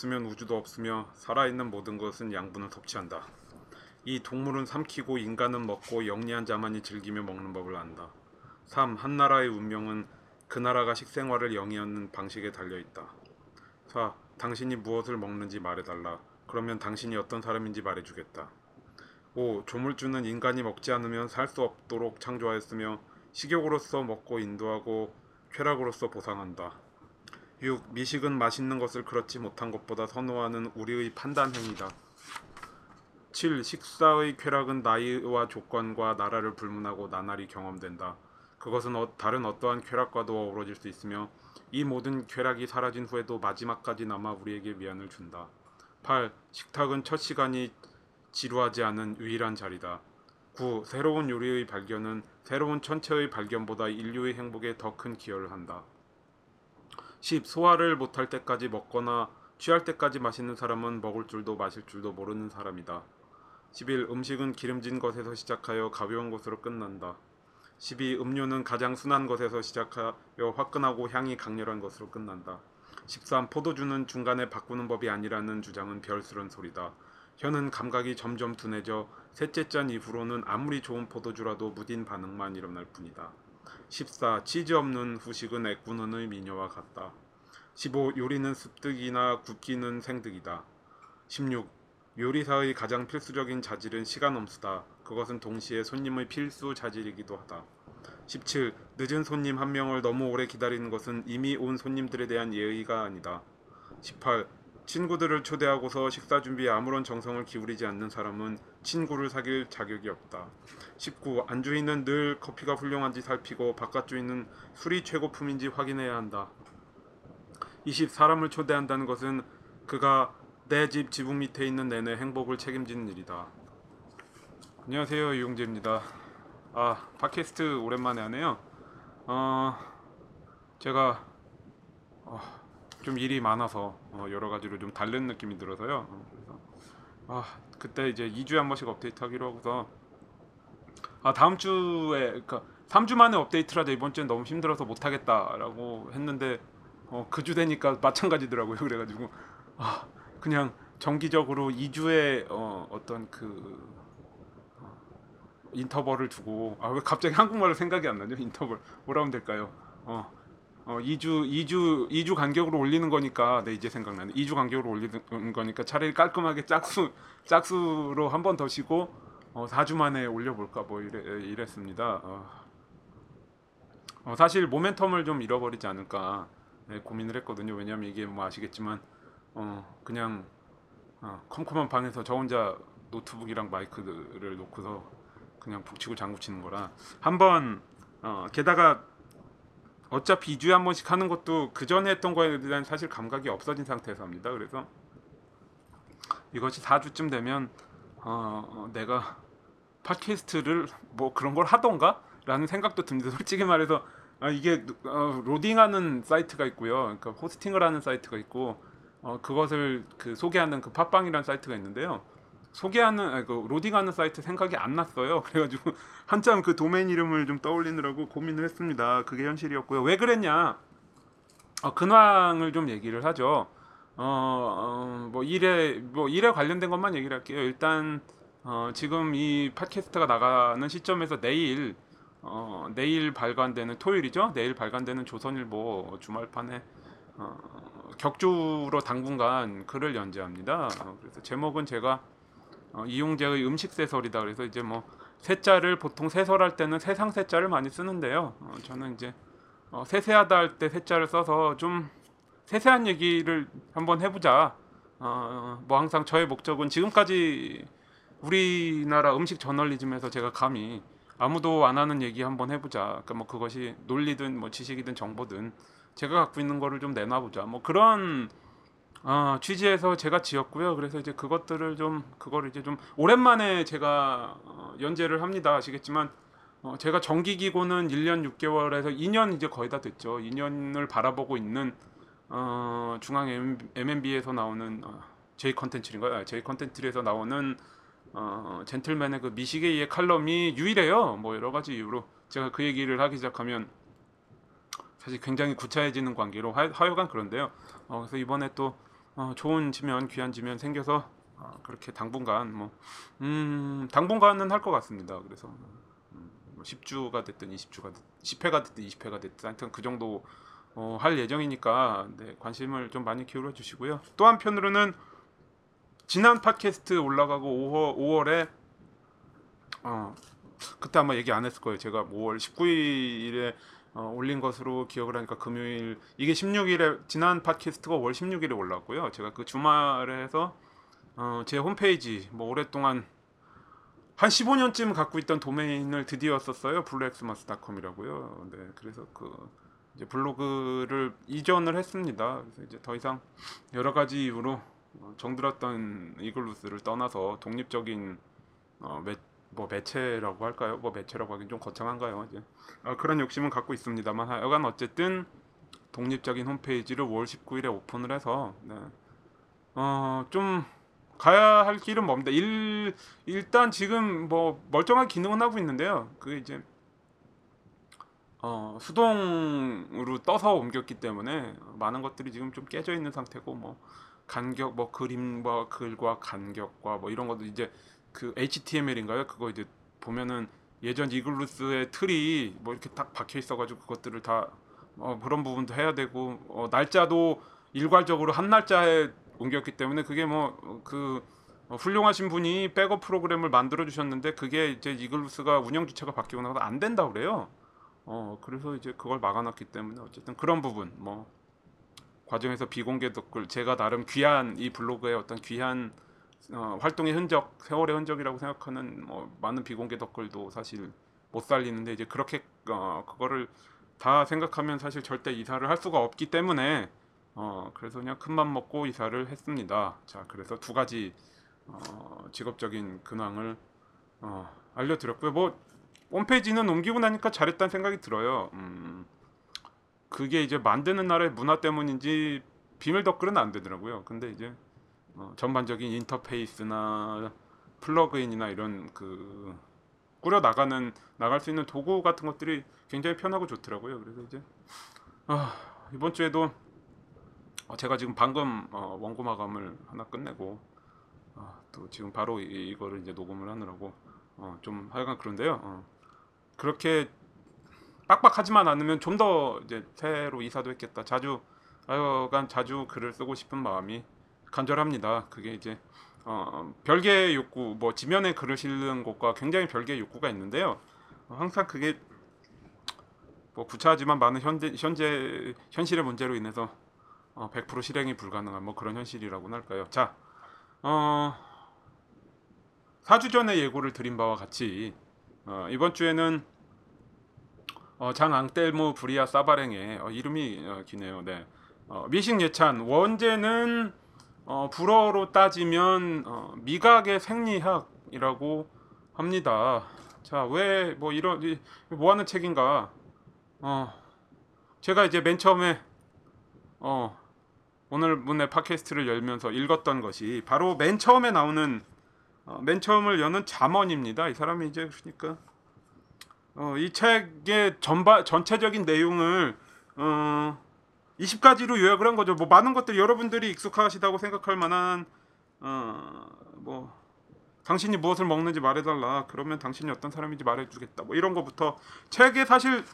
없으면 우주도 없으며 살아있는 모든 것은 양분을 섭취한다. 이 동물은 삼키고 인간은 먹고 영리한 자만이 즐기며 먹는 법을 안다. 3. 한 나라의 운명은 그 나라가 식생활을 영위하는 방식에 달려 있다. 4. 당신이 무엇을 먹는지 말해달라. 그러면 당신이 어떤 사람인지 말해주겠다. 5. 조물주는 인간이 먹지 않으면 살 수 없도록 창조하였으며 식욕으로서 먹고 인도하고 쾌락으로서 보상한다. 6. 미식은 맛있는 것을 그렇지 못한 것보다 선호하는 우리의 판단 행위다. 7. 식사의 쾌락은 나이와 조건과 나라를 불문하고 나날이 경험된다. 그것은 어, 다른 어떠한 쾌락과도 어우러질 수 있으며 이 모든 쾌락이 사라진 후에도 마지막까지 남아 우리에게 미안을 준다. 8. 식탁은 첫 시간이 지루하지 않은 유일한 자리다. 9. 새로운 요리의 발견은 새로운 천체의 발견보다 인류의 행복에 더 큰 기여를 한다. 10. 소화를 못할 때까지 먹거나 취할 때까지 마시는 사람은 먹을 줄도 마실 줄도 모르는 사람이다. 11. 음식은 기름진 것에서 시작하여 가벼운 것으로 끝난다. 12. 음료는 가장 순한 것에서 시작하여 화끈하고 향이 강렬한 것으로 끝난다. 13. 포도주는 중간에 바꾸는 법이 아니라는 주장은 별스런 소리다. 혀는 감각이 점점 둔해져 셋째 잔 이후로는 아무리 좋은 포도주라도 무딘 반응만 일어날 뿐이다. 14. 치즈 없는 후식은 애꾸는의 미녀와 같다. 15. 요리는 습득이나 굽기는 생득이다. 16. 요리사의 가장 필수적인 자질은 시간 엄수다. 그것은 동시에 손님의 필수 자질이기도 하다. 17. 늦은 손님 한 명을 너무 오래 기다리는 것은 이미 온 손님들에 대한 예의가 아니다. 18. 친구들을 초대하고서 식사 준비에 아무런 정성을 기울이지 않는 사람은 친구를 사귈 자격이 없다. 19. 안주인은 늘 커피가 훌륭한지 살피고 바깥 주인은 술이 최고품인지 확인해야 한다. 20. 사람을 초대한다는 것은 그가 내 집 지붕 밑에 있는 내내 행복을 책임지는 일이다. 안녕하세요 이용재입니다. 아 팟캐스트 오랜만에 하네요. 어 제가 어, 좀 일이 많아서 어, 여러 가지로 좀 다른 느낌이 들어서요. 어, 그래서 아 그때 이제 2주에 한 번씩 업데이트하기로 하고서 아 다음 주에 그러니까 3주 만에 업데이트를 하자 이번 주엔 너무 힘들어서 못 하겠다라고 했는데 어, 그 주 되니까 마찬가지더라고요. 그래가지고 아 그냥 정기적으로 2주에 어, 어떤 그 어, 인터벌을 두고 아 왜 갑자기 한국말로 생각이 안 나죠? 인터벌 뭐라 하면 될까요? 어, 어 2주 2주 2주 간격으로 올리는 거니까 네 이제 생각나네. 2주 간격으로 올리는 거니까 차라리 깔끔하게 짝수 짝수로 한 번 더 쉬고 어, 4주 만에 올려볼까 뭐 이래, 이랬 습니다. 어, 어, 사실 모멘텀을 좀 잃어버리지 않을까 네, 고민을 했거든요. 왜냐하면 이게 뭐 아시겠지만 어, 그냥 어, 컴컴한 방에서 저 혼자 노트북이랑 마이크를 놓고서 그냥 북치고 장구치는 거라 한번 어, 게다가 어차피 2주에 한 번씩 하는 것도 그 전에 했던 거에 대한 사실 감각이 없어진 상태에서 합니다. 그래서 이것이 4주쯤 되면 어, 어, 내가 팟캐스트를 뭐 그런 걸 하던가? 라는 생각도 듭니다. 솔직히 말해서 아, 이게 어, 로딩하는 사이트가 있고요. 그러니까 호스팅을 하는 사이트가 있고 어, 그것을 그 소개하는 그 팟빵이라는 사이트가 있는데요. 소개하는 그 로딩하는 사이트 생각이 안 났어요. 그래가지고 한참 그 도메인 이름을 좀 떠올리느라고 고민을 했습니다. 그게 현실이었고요. 왜 그랬냐? 어, 근황을 좀 얘기를 하죠. 어, 어, 뭐 일에 뭐 일에 관련된 것만 얘기를 할게요. 일단 어, 지금 이 팟캐스트가 나가는 시점에서 내일 어, 내일 발간되는 토요일이죠. 내일 발간되는 조선일보 주말판에 어, 격주로 당분간 글을 연재합니다. 어, 그래서 제목은 제가 어, 이용재의 음식 세설이다. 그래서 이제 뭐 세자를 보통 세설할 때는 세상 세자를 많이 쓰는데요. 어, 저는 이제 어, 세세하다 할 때 세자를 써서 좀 세세한 얘기를 한번 해보자. 어, 뭐 항상 저의 목적은 지금까지 우리나라 음식 저널리즘에서 제가 감히 아무도 안 하는 얘기 한번 해보자. 그러니까 뭐 그것이 논리든 뭐 지식이든 정보든 제가 갖고 있는 거를 좀 내놔보자. 뭐 그런 어, 취지에서 제가 지었고요. 그래서 이제 그것들을 좀 그거를 이제 좀 오랜만에 제가 어, 연재를 합니다. 아시겠지만 어, 제가 정기 기고는 1년 6개월에서 2년 이제 거의 다 됐죠. 2년을 바라보고 있는 어, 중앙 MNB에서 나오는 어, J 컨텐츠인가요? 아, J 컨텐츠에서 나오는 어, 젠틀맨의 그 미시게이의 칼럼이 유일해요. 뭐 여러 가지 이유로 제가 그 얘기를 하기 시작하면 사실 굉장히 구차해지는 관계로 하, 하여간 그런데요. 어, 그래서 이번에 또 어, 좋은 지면 귀한 지면 생겨서 어, 그렇게 당분간 뭐 음, 당분간은 할 것 같습니다. 그래서 음, 뭐 10주가 됐든 20주가 됐든 10회가 됐든 20회가 됐든 하여튼 그 정도 어, 할 예정이니까 네, 관심을 좀 많이 기울여 주시고요. 또 한편으로는 지난 팟캐스트 올라가고 5월 5월에 어, 그때 아마 얘기 안 했을 거예요. 제가 5월 19일에 어, 올린 것으로 기억을 하니까 금요일 이게 16일에 지난 팟캐스트가 5월 16일에 올랐고요. 제가 그 주말에 해서 어, 제 홈페이지 뭐 오랫동안 한 15년쯤 갖고 있던 도메인을 드디어 썼어요. 블루엑스마스닷컴이라고요. 네, 그래서 그 이제 블로그를 이전을 했습니다. 그래서 이제 더 이상 여러 가지 이유로 어, 정들었던 이글루스를 떠나서 독립적인 어, 매, 뭐 매체라고 할까요? 뭐 매체라고 하긴 좀 거창한가요? 이제 아, 그런 욕심은 갖고 있습니다만 하여간 어쨌든 독립적인 홈페이지를 5월 19일에 오픈을 해서 네. 어, 좀 가야 할 길은 멉니다. 일 일단 지금 뭐 멀쩡한 기능은 하고 있는데요. 그 이제 어, 수동으로 떠서 옮겼기 때문에 많은 것들이 지금 좀 깨져 있는 상태고 뭐 간격 뭐 그림과 글과 간격과 뭐 이런 것도 이제 그 HTML인가요? 그거 이제 보면은 예전 이글루스의 틀이 뭐 이렇게 딱 박혀 있어가지고 그것들을 다 어, 그런 부분도 해야 되고 어, 날짜도 일괄적으로 한 날짜에 옮겼기 때문에 그게 뭐그 훌륭하신 분이 백업 프로그램을 만들어 주셨는데 그게 이제 이글루스가 운영 주체가 바뀌고 나서 안 된다 그래요. 어 그래서 이제 그걸 막아놨기 때문에 어쨌든 그런 부분 뭐 과정에서 비공개 댓글 제가 나름 귀한 이 블로그의 어떤 귀한 어, 활동의 흔적 세월의 흔적이라고 생각하는 뭐 많은 비공개 댓글도 사실 못 살리는데 이제 그렇게 어, 그거를 다 생각하면 사실 절대 이사를 할 수가 없기 때문에 어 그래서 그냥 큰맘 먹고 이사를 했습니다. 자 그래서 두 가지 어, 직업적인 근황을 어, 알려드렸고요. 뭐 홈페이지는 옮기고 나니까 잘했다는 생각이 들어요. 음, 그게 이제 만드는 나라의 문화 때문인지 비밀 댓글은 안 되더라고요. 근데 이제 어, 전반적인 인터페이스나 플러그인이나 이런 그 꾸려 나가는 나갈 수 있는 도구 같은 것들이 굉장히 편하고 좋더라고요. 그래서 이제 아, 이번 주에도 어, 제가 지금 방금 어, 원고 마감을 하나 끝내고 아, 또 지금 바로 이, 이거를 이제 녹음을 하느라고 어, 좀 하여간 그런데요. 어, 그렇게 빡빡하지만 않으면 좀 더 이제 새로 이사도 했겠다. 자주 하여간 자주 글을 쓰고 싶은 마음이 간절합니다. 그게 이제 어, 별개의 욕구, 뭐 지면에 글을 실는 것과 굉장히 별개의 욕구가 있는데요. 어, 항상 그게 뭐 구차하지만 많은 현재 현재 현실의 문제로 인해서 어, 100% 실행이 불가능한 뭐 그런 현실이라고나 할까요? 자, 어, 4주 전에 예고를 드린 바와 같이 어, 이번 주에는 어, 장앙텔모 브리아 사바랭의 어, 이름이 어, 기네요. 네. 어, 미식 예찬 원제는 어, 불어로 따지면 어, 미각의 생리학이라고 합니다. 자, 왜 뭐 이런 이- 뭐 하는 책인가? 어, 제가 이제 맨 처음에 어, 오늘 문의 팟캐스트를 열면서 읽었던 것이 바로 맨 처음에 나오는 어, 맨 처음을 여는 잠언입니다. 이 사람이 이제 그러니까 어, 이 책의 전바 전체적인 내용을 어, 20가지로 요약을 한 거죠. 뭐 많은 것들이 여러분들이 익숙하시다고 생각할 만한 어, 뭐 당신이 무엇을 먹는지 말해달라. 그러면 당신이 어떤 사람인지 말해주겠다. 뭐 이런 거부터 책에 사실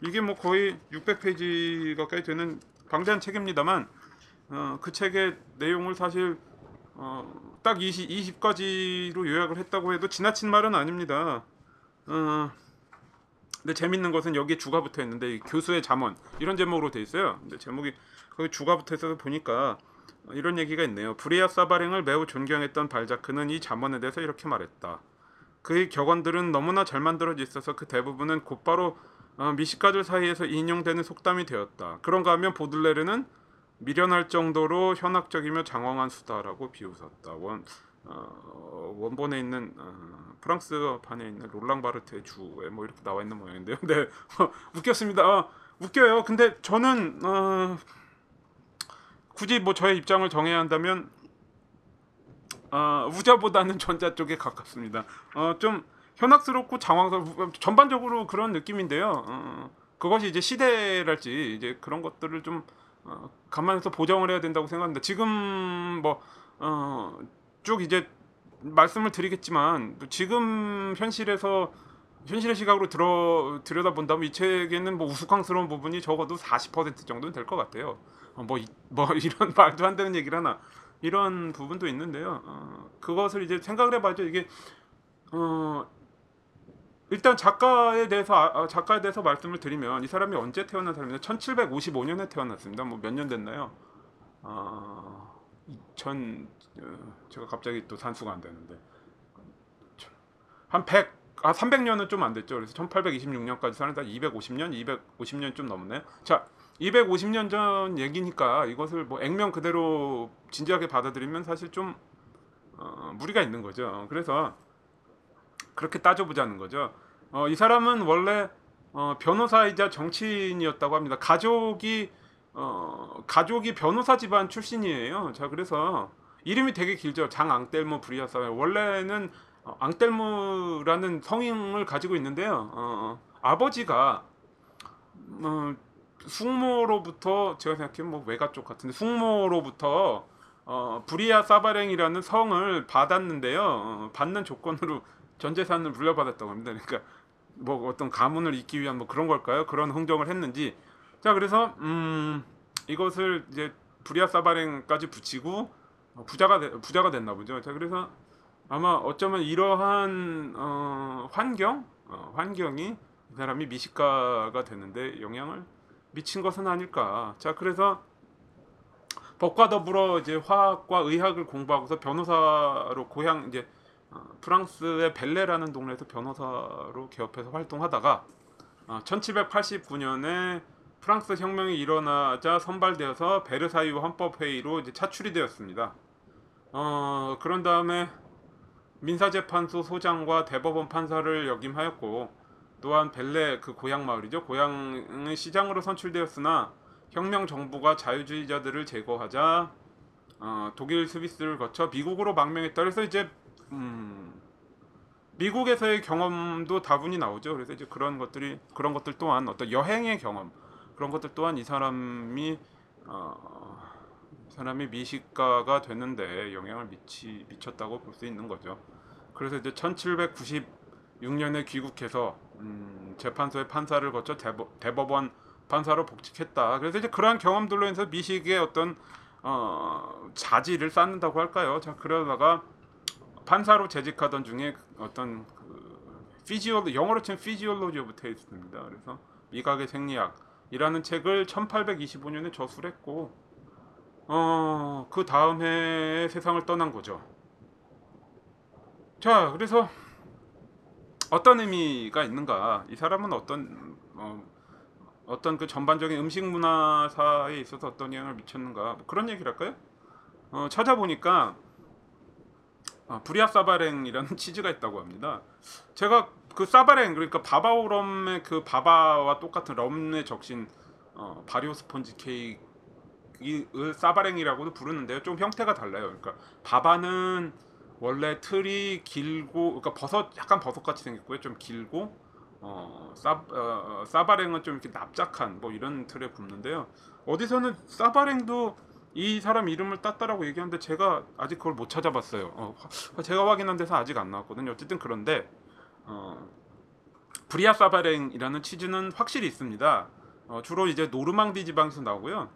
이게 뭐 거의 600페이지 가까이 되는 방대한 책입니다만 어, 그 책의 내용을 사실 어, 딱 20, 20가지로 요약을 했다고 해도 지나친 말은 아닙니다. 어, 근데 재밌는 것은 여기에 주가 붙어 있는데 이 교수의 잠언 이런 제목으로 돼 있어요. 근데 제목이 거기 주가 붙어 있어서 보니까 어, 이런 얘기가 있네요. 브리아 사바랭을 매우 존경했던 발자크는 이 잠언에 대해서 이렇게 말했다. 그의 격언들은 너무나 잘 만들어져 있어서 그 대부분은 곧바로 어, 미식가들 사이에서 인용되는 속담이 되었다. 그런가 하면 보들레르는 미련할 정도로 현학적이며 장황한 수다라고 비웃었다. 원 어, 원본에 있는 어, 프랑스판에 있는 롤랑 바르트의 주에 뭐 이렇게 나와 있는 모양인데요. 네, 웃겼습니다. 어, 웃겨요. 근데 저는 어, 굳이 뭐 저의 입장을 정해야 한다면 어, 우자보다는 전자 쪽에 가깝습니다. 어, 좀 현학스럽고 장황스럽고 전반적으로 그런 느낌인데요. 어, 그것이 이제 시대랄지 이제 그런 것들을 좀 어, 감안해서 보정을 해야 된다고 생각합니다. 지금 뭐 어, 쭉 이제 말씀을 드리겠지만 지금 현실에서 현실의 시각으로 들어 들여다 본다면 이 책에는 뭐 우스꽝스러운 부분이 적어도 40% 정도는 될 것 같아요. 어, 뭐, 이, 뭐 이런 말도 안 되는 얘기를 하나 이런 부분도 있는데요. 어, 그것을 이제 생각을 해봐죠. 이게 어, 일단 작가에 대해서 아, 아, 작가에 대해서 말씀을 드리면 이 사람이 언제 태어난 사람이냐? 1755년에 태어났습니다. 뭐 몇 년 됐나요? 아, 2000 어, 제가 갑자기 또 산수가 안 되는데 한 100, 아 300년은 좀 안 됐죠. 그래서 1826년까지 사는다 250년, 250년 좀 넘네. 자, 250년 전 얘기니까 이것을 뭐 액면 그대로 진지하게 받아들이면 사실 좀 어, 무리가 있는 거죠. 그래서 그렇게 따져보자는 거죠. 어, 이 사람은 원래 어, 변호사이자 정치인이었다고 합니다. 가족이 어, 가족이 변호사 집안 출신이에요. 자, 그래서 이름이 되게 길죠. 장앙뗄무 브리아사. 원래는 어, 앙뗄무라는 성인을 가지고 있는데요. 어, 어, 아버지가 어, 숙모로부터 제가 생각해면 뭐 외가 쪽 같은데 숙모로부터 어, 브리아 사바랭이라는 성을 받았는데요. 어, 받는 조건으로 전 재산을 물려받았다고 합니다. 그러니까 뭐 어떤 가문을 잇기 위한 뭐 그런 걸까요? 그런 흥정을 했는지 자 그래서 음 이것을 이제 브리아 사바랭까지 붙이고 어, 부자가 되, 부자가 됐나 보죠. 자 그래서 아마 어쩌면 이러한 어, 환경 어, 환경이 이 사람이 미식가가 되는데 영향을 미친 것은 아닐까. 자 그래서 법과 더불어 이제 화학과 의학을 공부하고서 변호사로 고향 이제 어, 프랑스의 벨레라는 동네에서 변호사로 개업해서 활동하다가 어, 1789년에 프랑스 혁명이 일어나자 선발되어서 베르사유 헌법 회의로 이제 차출이 되었습니다. 어, 그런 다음에 민사재판소 소장과 대법원 판사를 역임하였고 또한 벨레 그 고향 마을이죠. 고향의 시장으로 선출되었으나 혁명 정부가 자유주의자들을 제거하자 어, 독일 스위스를 거쳐 미국으로 망명했다. 그래서 이제 음, 미국에서의 경험도 다분히 나오죠. 그래서 이제 그런 것들이 그런 것들 또한 어떤 여행의 경험 그런 것들 또한 이 사람이 어, 이 사람이 미식가가 되는데 영향을 미치 미쳤다고 볼 수 있는 거죠. 그래서 이제 1796년에 귀국해서 음, 재판소의 판사를 거쳐 대법, 대법 원 판사로 복직했다. 그래서 이제 그러한 경험들로 인해서 미식의 어떤 어, 자질을 쌓는다고 할까요? 자 그러다가 판사로 재직하던 중에 어떤 그 physiol 영어로 치면 Physiology of Taste입니다. 그래서 미각의 생리학이라는 책을 1825년에 저술했고 어, 그 다음 해에 세상을 떠난 거죠. 자, 그래서 어떤 의미가 있는가? 이 사람은 어떤 어, 어떤 그 전반적인 음식 문화사에 있어서 어떤 영향을 미쳤는가? 뭐 그런 얘기를 할까요? 어, 찾아보니까 아, 브리아 사바랭이라는 치즈가 있다고 합니다. 제가 그 사바랭 그러니까 바바오럼의 그 바바와 똑같은 럼에 적신 어, 바리오 스펀지 케이크 를 사바랭이라고도 부르는데요. 좀 형태가 달라요. 그러니까 바바는 원래 틀이 길고 그러니까 버섯 약간 버섯 같이 생겼고요. 좀 길고 어, 사, 어, 사바랭은 좀 이렇게 납작한 뭐 이런 틀에 굽는데요. 어디서는 사바랭도 이 사람 이름을 땄다라고 얘기하는데 제가 아직 그걸 못 찾아봤어요. 어, 제가 확인한 데서 아직 안 나왔거든요. 어쨌든 그런데 어, 브리아 사바랭이라는 치즈는 확실히 있습니다. 어, 주로 이제 노르망디 지방에서 나오고요.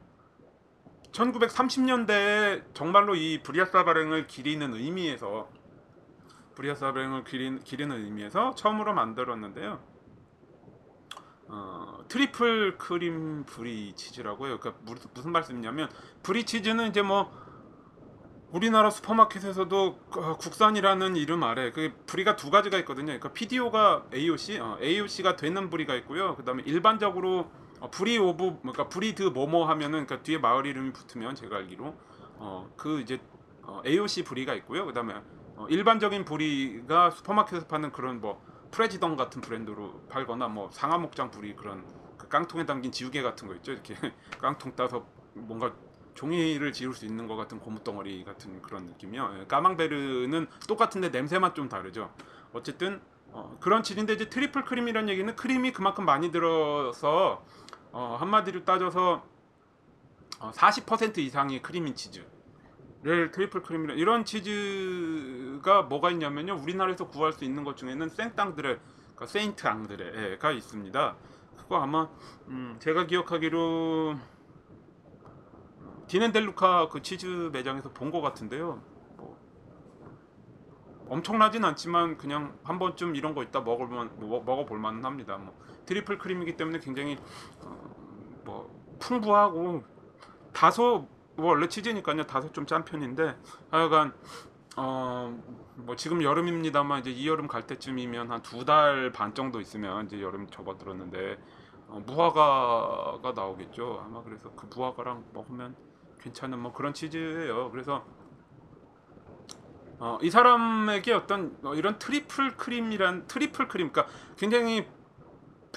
1930년대에 정말로 이 브리아 사바랭을 기리는 의미에서 브리아 사바랭을 기리, 기리는 의미에서 처음으로 만들었는데요. 어, triple cream 브리 치즈라고 해요. 그러니까 무슨 말씀이냐면 브리 치즈는 이제 뭐 우리나라 슈퍼마켓에서도 어, 국산이라는 이름 아래 그 브리가 두 가지가 있거든요. 그러니까 PDO가 AOC, 어, AOC가 되는 브리가 있고요. 그다음에 일반적으로 어, Brie of 그러니까 Brie de 뭐뭐 하면은 그러니까 뒤에 마을 이름이 붙으면 제가 알기로 어, 그 이제 어, AOC 브리가 있고요. 그다음에 어, 일반적인 브리가 슈퍼마켓에서 파는 그런 뭐 Président 같은 브랜드로 팔거나 뭐 상하 목장 브리 그런 그 깡통에 담긴 지우개 같은 거 있죠 이렇게 깡통 따서 뭔가 종이를 지울 수 있는 것 같은 고무덩어리 같은 그런 느낌이요. 예, 까망베르는 똑같은데 냄새만 좀 다르죠. 어쨌든 어, 그런 치즈인데 이제 triple cream이라는 얘기는 크림이 그만큼 많이 들어서 어, 한마디로 따져서 어, 40% 이상이 크림인 치즈를 triple cream이라 이런 치즈가 뭐가 있냐면요. 우리나라에서 구할 수 있는 것 중에는 Saint-André 그러니까 Saint André가 있습니다. 그거 아마 음, 제가 기억하기로 Dean & DeLuca 그 치즈 매장에서 본 것 같은데요. 뭐, 엄청나진 않지만 그냥 한 번쯤 이런 거 있다 먹을만 먹- 먹어볼 만은 합니다. 뭐 triple cream이기 때문에 굉장히 어, 뭐 풍부하고 다소 뭐 원래 치즈니까요. 다소 좀 짠 편인데 하여간 어 뭐 지금 여름입니다만 이제 이 여름 갈 때쯤이면 한 두 달 반 정도 있으면 이제 여름 접어들었는데 어, 무화과가 나오겠죠. 아마 그래서 그 무화과랑 먹으면 괜찮은 뭐 그런 치즈예요. 그래서 어, 이 사람에게 어떤 어, 이런 triple cream이란 triple cream 그러니까 굉장히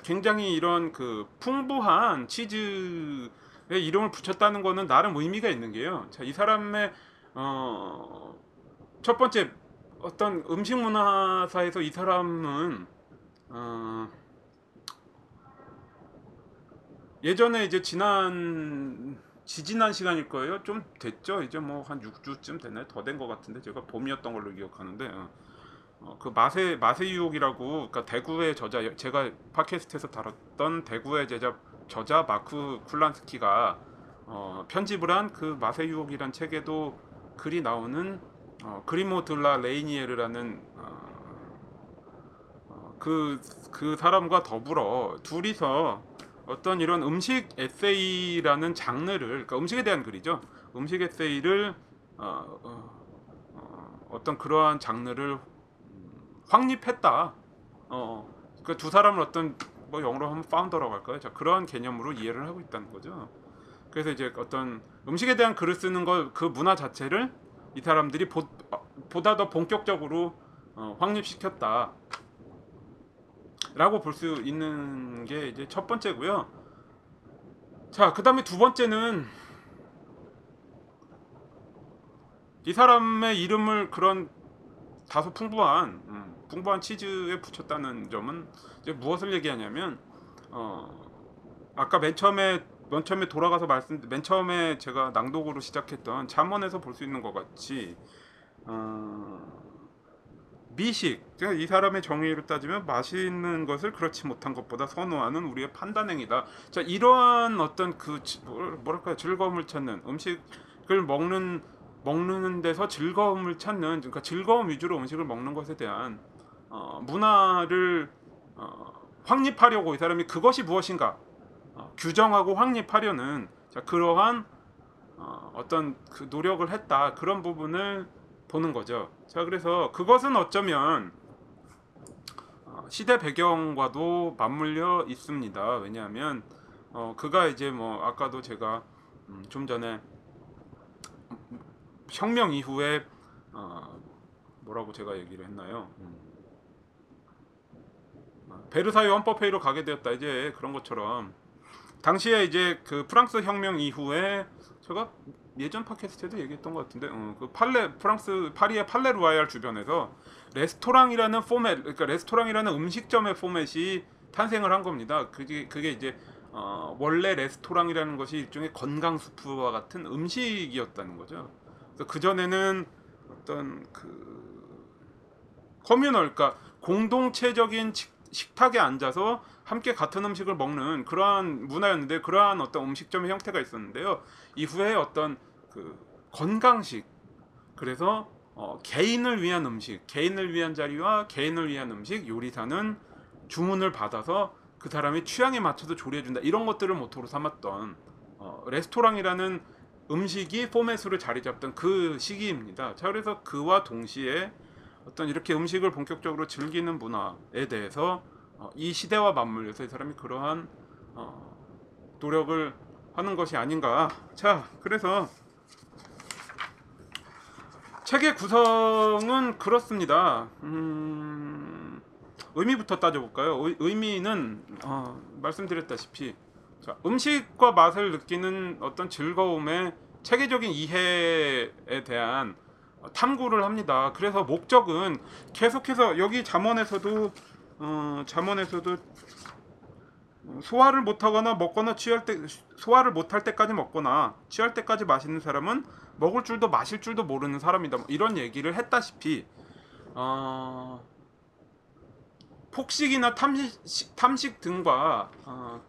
굉장히 이런 그 풍부한 치즈의 이름을 붙였다는 거는 나름 의미가 있는 거예요. 자, 이 사람의 어, 첫 번째 어떤 음식 문화사에서 이 사람은 어, 예전에 이제 지난 지지난 시간일 거예요. 좀 됐죠. 이제 뭐 한 6주쯤 됐나요? 더 된 것 같은데 제가 봄이었던 걸로 기억하는데 어. 어, 그 맛의 맛의 유혹이라고 그러니까 대구의 저자 제가 팟캐스트에서 다뤘던 대구의 제자 저자 마크 쿨란스키가 어, 편집을 한 그 맛의 유혹이란 책에도 글이 나오는 어, 그리모 들라 레이니에르라는 어, 그, 그 사람과 더불어 둘이서 어떤 이런 음식 에세이라는 장르를 그러니까 음식에 대한 글이죠 음식 에세이를 어, 어, 어, 어떤 그러한 장르를 확립했다. 어, 그두 사람을 어떤 뭐 영어로 하면 파운더라고 할까요? 자, 그러한 개념으로 이해를 하고 있다는 거죠. 그래서 이제 어떤 음식에 대한 글을 쓰는 걸 그 문화 자체를 이 사람들이 보, 어, 보다 더 본격적으로 어, 확립시켰다. 라고 볼 수 있는 게 이제 첫 번째고요. 자, 그 다음에 두 번째는 이 사람의 이름을 그런 다소 풍부한 음, 풍부한 치즈에 붙였다는 점은 이제 무엇을 얘기하냐면 어, 아까 맨 처음에 맨 처음에 돌아가서 말씀 맨 처음에 제가 낭독으로 시작했던 잠언에서 볼 수 있는 것 같이 어, 미식 그러니까 이 사람의 정의로 따지면 맛있는 것을 그렇지 못한 것보다 선호하는 우리의 판단행위다. 자 이러한 어떤 그 지- 뭘- 뭐랄까요 즐거움을 찾는 음식을 먹는 먹는 데서 즐거움을 찾는 그러니까 즐거움 위주로 음식을 먹는 것에 대한 어, 문화를 어, 확립하려고 이 사람이 그것이 무엇인가 어, 규정하고 확립하려는 자, 그러한 어, 어떤 그 노력을 했다 그런 부분을 보는 거죠. 자 그래서 그것은 어쩌면 어, 시대 배경과도 맞물려 있습니다. 왜냐하면 어, 그가 이제 뭐 아까도 제가 음, 좀 전에 혁명 이후에 어, 뭐라고 제가 얘기를 했나요? 베르사유 헌법 회의로 가게 되었다 이제 그런 것처럼 당시에 이제 그 프랑스 혁명 이후에 제가 예전 팟캐스트에도 얘기했던 것 같은데 어, 그 팔레 프랑스 파리의 팔레 루아얄 주변에서 레스토랑이라는 포맷 그러니까 레스토랑이라는 음식점의 포맷이 탄생을 한 겁니다. 그게 그게 이제 어, 원래 레스토랑이라는 것이 일종의 건강 수프와 같은 음식이었다는 거죠. 그래서 그 전에는 어떤 그 communal, 그러니까 공동체적인 식- 식탁에 앉아서 함께 같은 음식을 먹는 그러한 문화였는데 그러한 어떤 음식점의 형태가 있었는데요. 이후에 어떤 그 건강식, 그래서 어, 개인을 위한 음식, 개인을 위한 자리와 개인을 위한 음식 요리사는 주문을 받아서 그 사람의 취향에 맞춰서 조리해준다 이런 것들을 모토로 삼았던 어, 레스토랑이라는 음식이 포맷으로 자리 잡던 그 시기입니다. 자 그래서 그와 동시에 어떤 이렇게 음식을 본격적으로 즐기는 문화에 대해서 어, 이 시대와 맞물려서 이 사람이 그러한 어, 노력을 하는 것이 아닌가. 자 그래서 책의 구성은 그렇습니다. 음, 의미부터 따져볼까요? 의, 의미는 어, 말씀드렸다시피 자, 음식과 맛을 느끼는 어떤 즐거움의 체계적인 이해에 대한 어, 탐구를 합니다. 그래서 목적은 계속해서 여기 잠언에서도 어, 잠언에서도 어, 소화를 못하거나 먹거나 취할 때 소화를 못할 때까지 먹거나 취할 때까지 마시는 사람은 먹을 줄도 마실 줄도 모르는 사람이다. 뭐 이런 얘기를 했다시피 어, 폭식이나 탐식, 탐식 등과 어,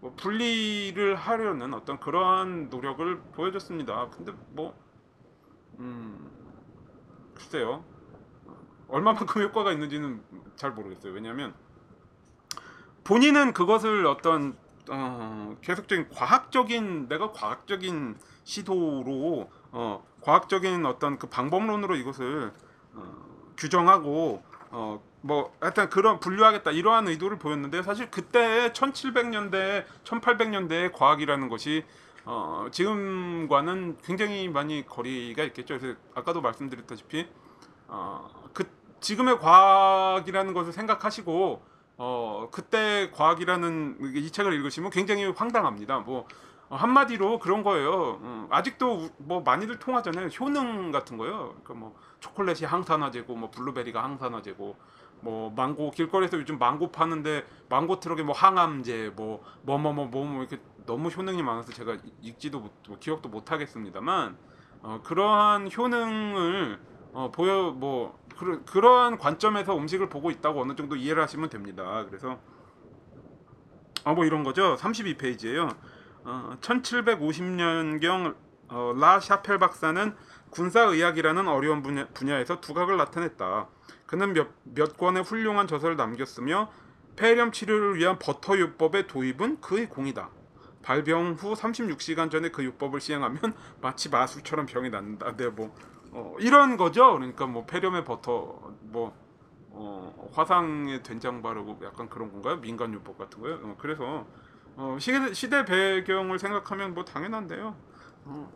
뭐 분리를 하려는 어떤 그러한 노력을 보여줬습니다. 근데 뭐 음, 글쎄요. 얼마만큼 효과가 있는지는 잘 모르겠어요. 왜냐하면 본인은 그것을 어떤 어, 계속적인 과학적인 내가 과학적인 시도로 어, 과학적인 어떤 그 방법론으로 이것을 어, 규정하고 어, 뭐 하여튼 그런 분류하겠다 이러한 의도를 보였는데 사실 그때 1700년대 1800년대의 과학이라는 것이 어, 지금과는 굉장히 많이 거리가 있겠죠. 그래서 아까도 말씀드렸다시피 어, 그 지금의 과학이라는 것을 생각하시고 어, 그때 과학이라는 이 책을 읽으시면 굉장히 황당합니다. 뭐 어, 한마디로 그런 거예요. 음, 아직도 우- 뭐 많이들 통하잖아요. 효능 같은 거요. 그러니까 뭐 초콜릿이 항산화제고 뭐 블루베리가 항산화제고 뭐 망고 길거리에서 요즘 망고 파는데 망고 트럭에 뭐 항암제 뭐 뭐 뭐 뭐 뭐 이렇게 너무 효능이 많아서 제가 이- 읽지도 못, 뭐 기억도 못 하겠습니다만 어, 그러한 효능을 어, 보여 뭐 그러, 그러한 관점에서 음식을 보고 있다고 어느 정도 이해를 하시면 됩니다. 그래서 아 뭐 이런 거죠. 32페이지예요. 어, 1750년경 어, 라 샤펠 박사는 군사의학이라는 어려운 분야, 분야에서 두각을 나타냈다. 그는 몇, 몇 권의 훌륭한 저서를 남겼으며 폐렴 치료를 위한 버터 요법의 도입은 그의 공이다. 발병 후 36시간 전에 그 요법을 시행하면 마치 마술처럼 병이 낫는다. 네, 뭐 어, 이런 거죠. 그러니까 뭐 폐렴에 버터 뭐 어, 화상에 된장 바르고 약간 그런 건가요? 민간 요법 같은 거요. 어, 그래서 어, 시대, 시대 배경을 생각하면 뭐 당연한데요. 어,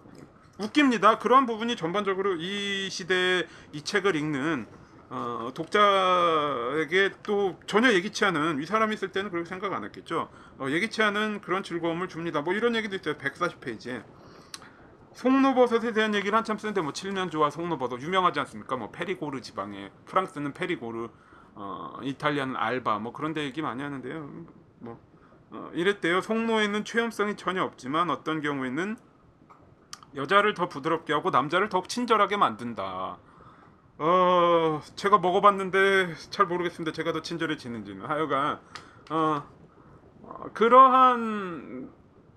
웃깁니다. 그런 부분이 전반적으로 이 시대 이 책을 읽는 어, 독자에게 또 전혀 예기치 않은 이 사람이 있을 때는 그렇게 생각 안 했겠죠. 어, 예기치 않은 그런 즐거움을 줍니다. 뭐 이런 얘기도 있어요. 140페이지에 송로버섯에 대한 얘기를 한참 쓰는데 뭐 칠면조와 송로버섯 유명하지 않습니까? 뭐 페리고르 지방에 프랑스는 페리고르, 어, 이탈리아는 알바 뭐 그런 데 얘기 많이 하는데요. 뭐 어, 이랬대요. 송로에는 최염성이 전혀 없지만 어떤 경우에는 여자를 더 부드럽게 하고 남자를 더욱 친절하게 만든다. 어, 제가 먹어봤는데 잘 모르겠습니다. 제가 더 친절해지는지는 하여간 어, 어, 그러한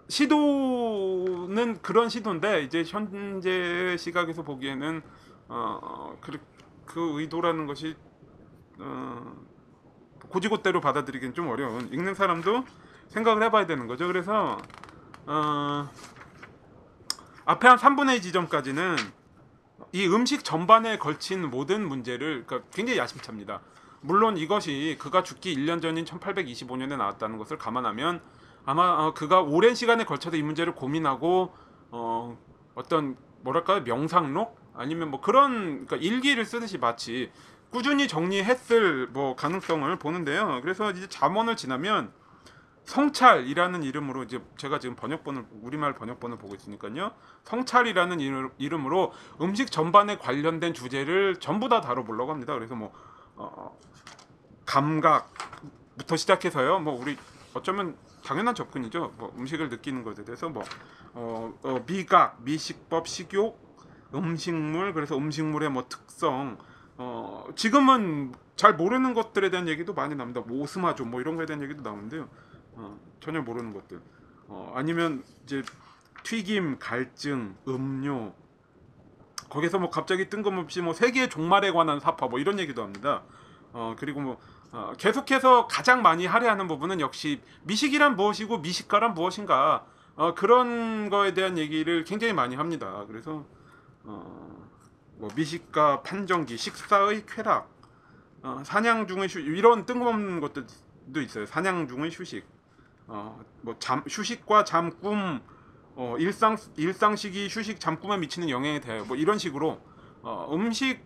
시도는 그런 시도인데 이제 현재 시각에서 보기에는 어, 그, 그 의도라는 것이 어, 고지고대로 받아들이기는 좀 어려운 읽는 사람도 생각을 해봐야 되는 거죠. 그래서 어, 앞에 한 3분의 2 지점까지는 이 음식 전반에 걸친 모든 문제를 그러니까 굉장히 야심찹니다. 물론 이것이 그가 죽기 1년 전인 1825년에 나왔다는 것을 감안하면 아마 어, 그가 오랜 시간에 걸쳐서 이 문제를 고민하고 어, 어떤 뭐랄까요 명상록 아니면 뭐 그런 그러니까 일기를 쓰듯이 마치 꾸준히 정리했을 뭐 가능성을 보는데요. 그래서 이제 잠원을 지나면 성찰이라는 이름으로 이제 제가 지금 번역본을 우리말 번역본을 보고 있으니까요. 성찰이라는 이름- 이름 으로 음식 전반에 관련된 주제를 전부 다 다뤄보려고 합니다. 그래서 뭐 어, 감각부터 시작해서요. 뭐 우리 어쩌면 당연한 접근이죠. 뭐 음식을 느끼는 것에 대해서 뭐 어, 어, 미각, 미식법, 식욕, 음식물 그래서 음식물의 뭐 특성 어, 지금은 잘 모르는 것들에 대한 얘기도 많이 나옵니다. 뭐 오스마조 뭐 이런 거에 대한 얘기도 나오는데요. 어, 전혀 모르는 것들. 어, 아니면 이제 튀김, 갈증, 음료 거기서 뭐 갑자기 뜬금없이 뭐 세계의 종말에 관한 사파 뭐 이런 얘기도 합니다. 어 그리고 뭐 어, 계속해서 가장 많이 할애하는 부분은 역시 미식이란 무엇이고 미식가란 무엇인가 어, 그런 거에 대한 얘기를 굉장히 많이 합니다. 그래서 어, 뭐 미식가 판정기, 식사의 쾌락, 어, 사냥 중의 휴 이런 뜬금없는 것들도 있어요. 사냥 중의 휴식, 어, 뭐 잠 휴식과 잠, 꿈, 어, 일상 일상식이 휴식, 잠, 꿈에 미치는 영향에 대하여 뭐 이런 식으로 어, 음식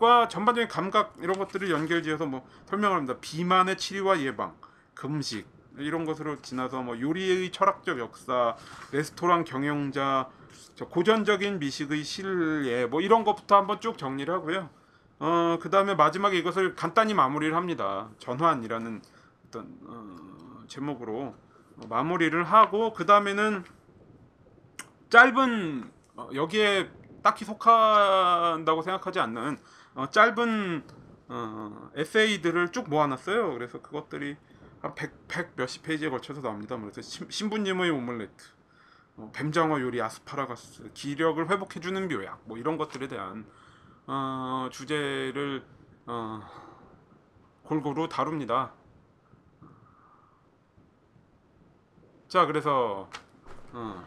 과 전반적인 감각 이런 것들을 연결지어서 뭐 설명을 합니다. 비만의 치료와 예방, 금식 이런 것으로 지나서 뭐 요리의 철학적 역사, 레스토랑 경영자, 저 고전적인 미식의 실예 뭐 이런 것부터 한번 쭉 정리를 하고요. 어 그다음에 마지막에 이것을 간단히 마무리를 합니다. 전환이라는 어떤 어, 제목으로 어, 마무리를 하고 그 다음에는 짧은 어, 여기에 딱히 속한다고 생각하지 않는 어, 짧은 어, 에세이들을 쭉 모아놨어요. 그래서 그것들이 한 100, 100 몇십 페이지에 걸쳐서 나옵니다. 그래서 신, 신부님의 오믈레트, 어, 뱀장어 요리 아스파라거스, 기력을 회복해주는 묘약, 뭐 이런 것들에 대한 어, 주제를 어, 골고루 다룹니다. 자, 그래서 어,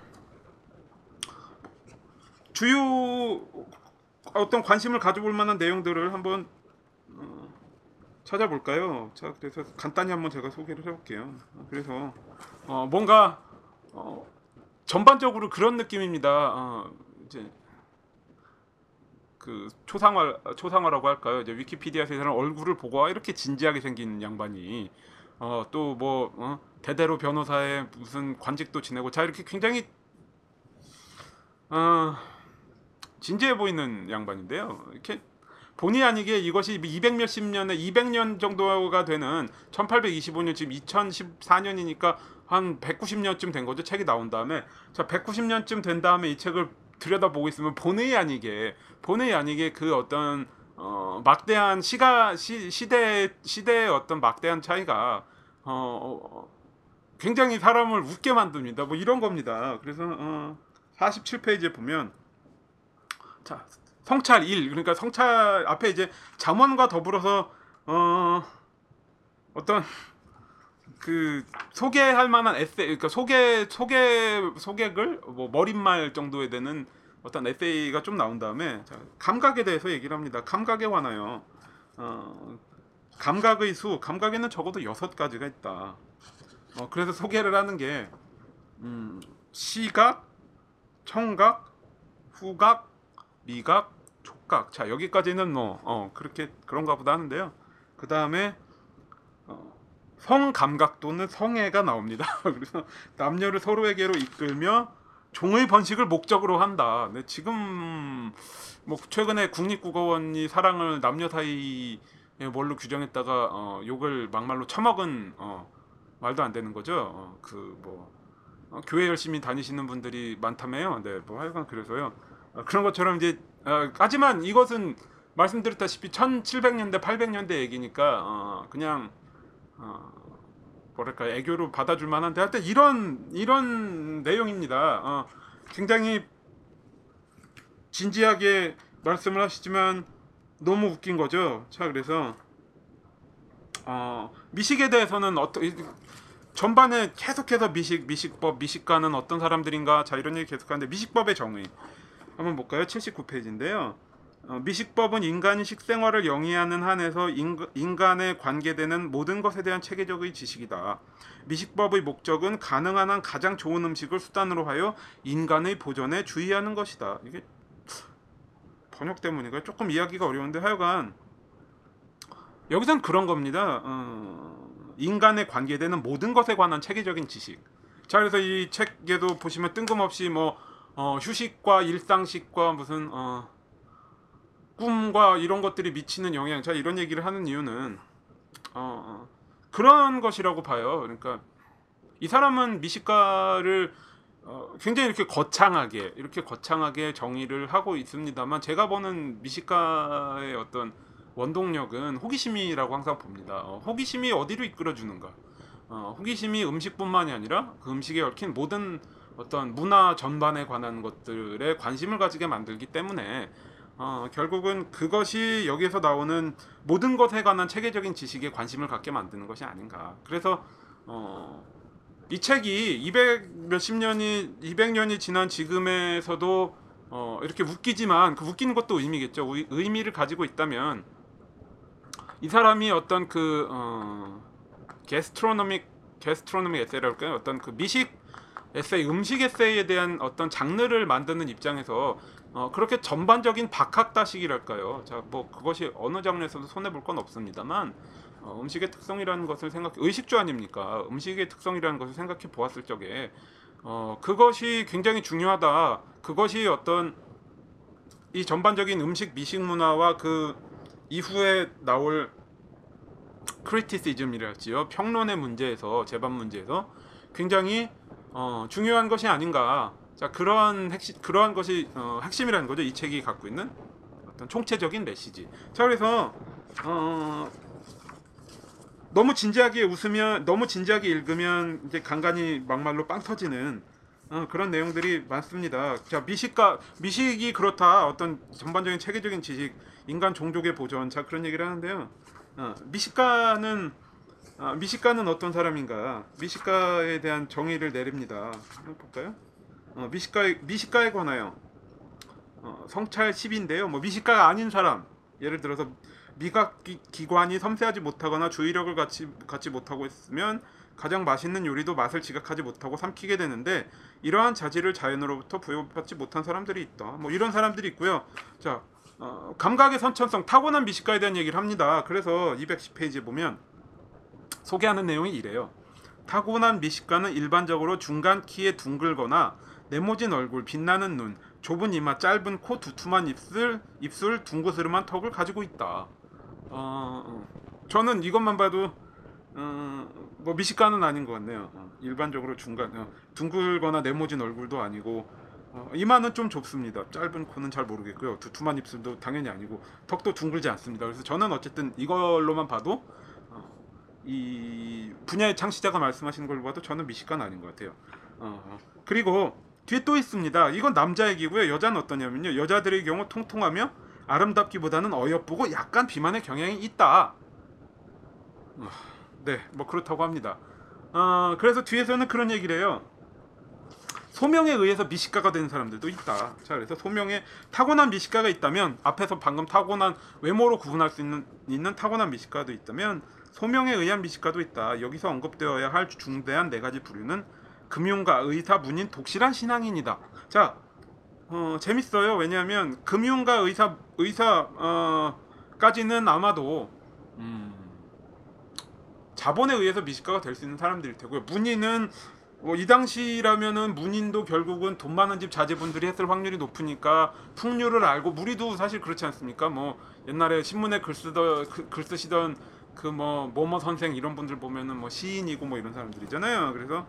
주요 어떤 관심을 가져볼 만한 내용들을 한번 어, 찾아볼까요? 자, 그래서 간단히 한번 제가 소개를 해볼게요. 그래서 어, 뭔가 어, 전반적으로 그런 느낌입니다. 어, 이제 그 초상화 초상화라고 할까요? 이제 위키피디아에서는 얼굴을 보고 아, 이렇게 진지하게 생긴 양반이 어, 또뭐 어, 대대로 변호사의 무슨 관직도 지내고 자 이렇게 굉장히 어, 진지해 보이는 양반인데요. 이렇게 본의 아니게 이것이 200 몇십 년에 200년 정도가 되는 1825년 지금 2014년이니까 한 190년쯤 된 거죠. 책이 나온 다음에 자 190년쯤 된 다음에 이 책을 들여다보고 있으면 본의 아니게 본의 아니게 그 어떤 어, 막대한 시가 시, 시대 시대의 어떤 막대한 차이가 어, 어, 굉장히 사람을 웃게 만듭니다. 뭐 이런 겁니다. 그래서 어, 47페이지에 보면 자 성찰 1 그러니까 성찰 앞에 이제 잠원과 더불어서 어 어떤 그 소개할 만한 에세 그러니까 소개 소개 소개글 뭐 머릿말 정도에 되는 어떤 에세이가 좀 나온 다음에 자, 감각에 대해서 얘기를 합니다. 감각에 관하여 어, 감각의 수 감각에는 적어도 여섯 가지가 있다. 어, 그래서 소개를 하는 게 음, 시각, 청각, 후각, 미각, 촉각. 자 여기까지는 뭐 어, 그렇게 그런가 보다 하는데요. 그 다음에 어, 성감각 또는 성애가 나옵니다. 그래서 남녀를 서로에게로 이끌며 종의 번식을 목적으로 한다. 네, 지금 뭐 최근에 국립국어원이 사랑을 남녀 사이에 뭘로 규정했다가 어, 욕을 막말로 처먹은 어, 말도 안 되는 거죠. 어, 그뭐 어, 교회 열심히 다니시는 분들이 많다며요. 네, 뭐 하여간 그래서요. 어, 그런 것처럼 이제 어, 하지만 이것은 말씀드렸다시피 1700년대 800년대 얘기니까 어, 그냥 어, 뭐랄까 애교로 받아줄 만한데 하여튼 이런 이런 내용입니다. 어, 굉장히 진지하게 말씀을 하시지만 너무 웃긴 거죠. 자 그래서 어, 미식에 대해서는 어떤 전반에 계속해서 미식 미식법 미식가는 어떤 사람들인가 자 이런 얘기 계속하는데 미식법의 정의 한번 볼까요? 79페이지인데요. 어, 미식법은 인간이 식생활을 영위하는 한에서 인, 인간 에 관계되는 모든 것에 대한 체계적의 지식이다. 미식법의 목적은 가능한 한 가장 좋은 음식을 수단으로 하여 인간의 보존에 주의하는 것이다. 이게 번역 때문인가요? 조금 이야기가 어려운데 하여간 여기선 그런 겁니다. 어, 인간에 관계되는 모든 것에 관한 체계적인 지식. 자 그래서 이 책에도 보시면 뜬금없이 뭐 어, 휴식과 일상식과 무슨 어, 꿈과 이런 것들이 미치는 영향. 자 이런 얘기를 하는 이유는 어, 어, 그런 것이라고 봐요. 그러니까 이 사람은 미식가를 어, 굉장히 이렇게 거창하게 이렇게 거창하게 정의를 하고 있습니다만 제가 보는 미식가의 어떤 원동력은 호기심이라고 항상 봅니다. 어, 호기심이 어디로 이끌어 주는가? 어, 호기심이 음식뿐만이 아니라 그 음식에 얽힌 모든 어떤 문화 전반에 관한 것들에 관심을 가지게 만들기 때문에 어, 결국은 그것이 여기에서 나오는 모든 것에 관한 체계적인 지식에 관심을 갖게 만드는 것이 아닌가. 그래서 어, 이 책이 200 몇십 년이 200년이 지난 지금에서도 어, 이렇게 웃기지만 그 웃기는 것도 의미겠죠. 의, 의미를 가지고 있다면 이 사람이 어떤 그 어, 게스트로노믹 게스트로노믹 에세이랄까요? 어떤 그 미식 에세이, 음식 에세이에 대한 어떤 장르를 만드는 입장에서 어, 그렇게 전반적인 박학다식이랄까요? 자, 뭐 그것이 어느 장르에서도 손해 볼 건 없습니다만 어, 음식의 특성이라는 것을 생각 의식주 아닙니까? 음식의 특성이라는 것을 생각해 보았을 적에 어, 그것이 굉장히 중요하다. 그것이 어떤 이 전반적인 음식 미식 문화와 그 이후에 나올 크리티시즘이랄지요 평론의 문제에서 재반 문제에서 굉장히 어, 중요한 것이 아닌가. 자 그러한 핵심 그러한 것이 어, 핵심이라는 거죠. 이 책이 갖고 있는 어떤 총체적인 메시지. 자 그래서 어, 너무 진지하게 웃으면 너무 진지하게 읽으면 이제 간간히 막말로 빵 터지는 어, 그런 내용들이 많습니다. 자 미식가 미식이 그렇다 어떤 전반적인 체계적인 지식 인간 종족의 보존 자 그런 얘기를 하는데요. 어, 미식가는 아, 미식가는 어떤 사람인가? 미식가에 대한 정의를 내립니다. 볼까요? 어, 미식가에 미식가에 관하여 어, 성찰 10인데요. 뭐 미식가가 아닌 사람 예를 들어서 미각 기, 기관이 섬세하지 못하거나 주의력을 갖지 갖지 못하고 있으면 가장 맛있는 요리도 맛을 지각하지 못하고 삼키게 되는데 이러한 자질을 자연으로부터 부여받지 못한 사람들이 있다. 뭐 이런 사람들이 있고요. 자, 어, 감각의 선천성 타고난 미식가에 대한 얘기를 합니다. 그래서 210페이지에 보면 소개하는 내용이 이래요. 타고난 미식가는 일반적으로 중간 키에 둥글거나 네모진 얼굴, 빛나는 눈, 좁은 이마, 짧은 코, 두툼한 입술, 입술, 둥그스름한 턱을 가지고 있다. 어, 어. 저는 이것만 봐도 어, 뭐 미식가는 아닌 것 같네요. 어, 일반적으로 중간 어, 둥글거나 네모진 얼굴도 아니고 어, 이마는 좀 좁습니다. 짧은 코는 잘 모르겠고요. 두툼한 입술도 당연히 아니고 턱도 둥글지 않습니다. 그래서 저는 어쨌든 이걸로만 봐도 어, 이 분야의 창시자가 말씀하시는 걸 봐도 저는 미식가는 아닌 것 같아요. 어, 어. 그리고 뒤에 또 있습니다. 이건 남자 얘기고요. 여자는 어떠냐면요. 여자들의 경우 통통하며 아름답기보다는 어여쁘고 약간 비만의 경향이 있다. 어, 네, 뭐 그렇다고 합니다. 어, 그래서 뒤에서는 그런 얘기를 해요. 소명에 의해서 미식가가 되는 사람들도 있다. 자, 그래서 소명에 타고난 미식가가 있다면 앞에서 방금 타고난 외모로 구분할 수 있는 있는 타고난 미식가도 있다면 소명에 의한 미식가도 있다. 여기서 언급되어야 할 중대한 네 가지 부류는 금융가, 의사, 문인, 독실한 신앙인이다. 자, 어, 재밌어요. 왜냐하면 금융가, 의사, 의사 어, 까지는 아마도 음, 자본에 의해서 미식가가 될 수 있는 사람들일 테고요. 문인은 뭐 이 당시라면은 문인도 결국은 돈 많은 집 자제분들이 했을 확률이 높으니까 풍류를 알고 무리도 사실 그렇지 않습니까? 뭐 옛날에 신문에 글 쓰던 그, 글 쓰시던 그뭐 뭐뭐 선생 이런 분들 보면은 뭐 시인이고 뭐 이런 사람들이잖아요. 그래서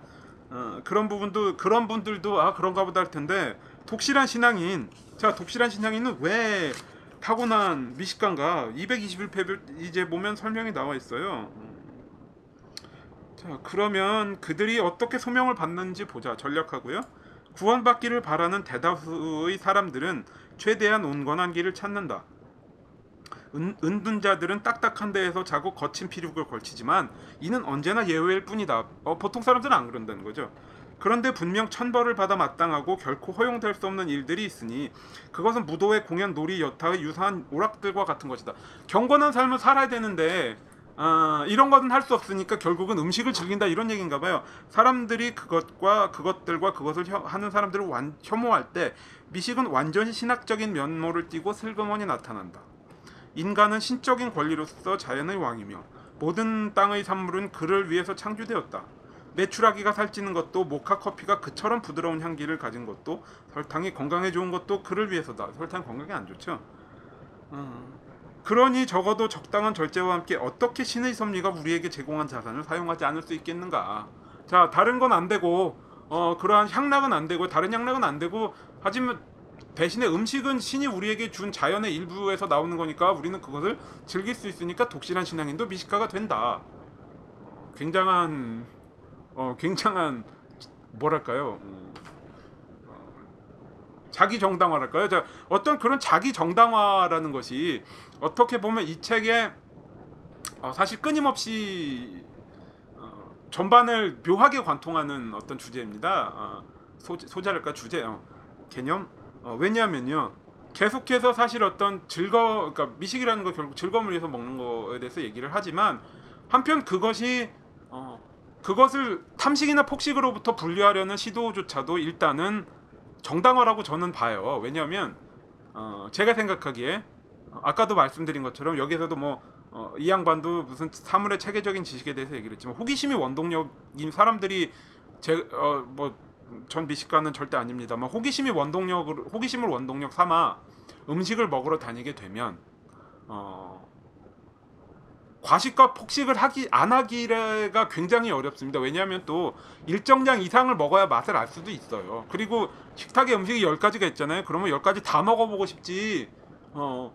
어, 그런 부분도 그런 분들도 아 그런가 보다 할 텐데 독실한 신앙인 자 독실한 신앙인은 왜 타고난 미식가인가 221페이지 이제 보면 설명이 나와 있어요. 자, 그러면 그들이 어떻게 소명을 받는지 보자. 전략하고요. 구원받기를 바라는 대다수의 사람들은 최대한 온건한 길을 찾는다. 은, 은둔자들은 딱딱한 데에서 자고 거친 피륙을 걸치지만 이는 언제나 예외일 뿐이다. 어, 보통 사람들은 안 그런다는 거죠. 그런데 분명 천벌을 받아 마땅하고 결코 허용될 수 없는 일들이 있으니 그것은 무도회 공연 놀이 여타의 유사한 오락들과 같은 것이다. 경건한 삶을 살아야 되는데 아, 이런 것은 할 수 없으니까 결국은 음식을 즐긴다 이런 얘기인가 봐요. 사람들이 그것과 그것들과 그것을 혀, 하는 사람들을 완, 혐오할 때 미식은 완전히 신학적인 면모를 띠고 슬그머니 나타난다. 인간은 신적인 권리로서 자연의 왕이며 모든 땅의 산물은 그를 위해서 창조되었다. 메추라기가 살찌는 것도 모카 커피가 그처럼 부드러운 향기를 가진 것도 설탕이 건강에 좋은 것도 그를 위해서다. 설탕 건강에 안 좋죠. 음. 그러니 적어도 적당한 절제와 함께 어떻게 신의 섭리가 우리에게 제공한 자산을 사용하지 않을 수 있겠는가? 자, 다른 건 안 되고 어 그러한 향락은 안 되고 다른 향락은 안 되고 하지만 대신에 음식은 신이 우리에게 준 자연의 일부에서 나오는 거니까 우리는 그것을 즐길 수 있으니까 독실한 신앙인도 미식가가 된다. 굉장한 어 굉장한 뭐랄까요? 음, 자기 정당화랄까요? 자, 어떤 그런 자기 정당화라는 것이 어떻게 보면 이 책에 어, 사실 끊임없이 어, 전반을 묘하게 관통하는 어떤 주제입니다. 어, 소재, 소재랄까 주제, 어, 개념. 어, 왜냐하면요, 계속해서 사실 어떤 즐거, 그러니까 미식이라는 거 결국 즐거움을 위해서 먹는 거에 대해서 얘기를 하지만 한편 그것이 어, 그것을 탐식이나 폭식으로부터 분리하려는 시도조차도 일단은 정당화라고 저는 봐요. 왜냐하면 어, 제가 생각하기에 어, 아까도 말씀드린 것처럼 여기서도 뭐 어, 이 양반도 무슨 사물의 체계적인 지식에 대해서 얘기를 했지만 호기심이 원동력인 사람들이 제어뭐 전 미식가는 절대 아닙니다만 호기심이 원동력을 호기심을 원동력 삼아 음식을 먹으러 다니게 되면 어 과식과 폭식을 하기 안 하기가 굉장히 어렵습니다. 왜냐하면 또 일정량 이상을 먹어야 맛을 알 수도 있어요. 그리고 식탁에 음식이 10가지가 있잖아요. 그러면 10가지 다 먹어보고 싶지. 어,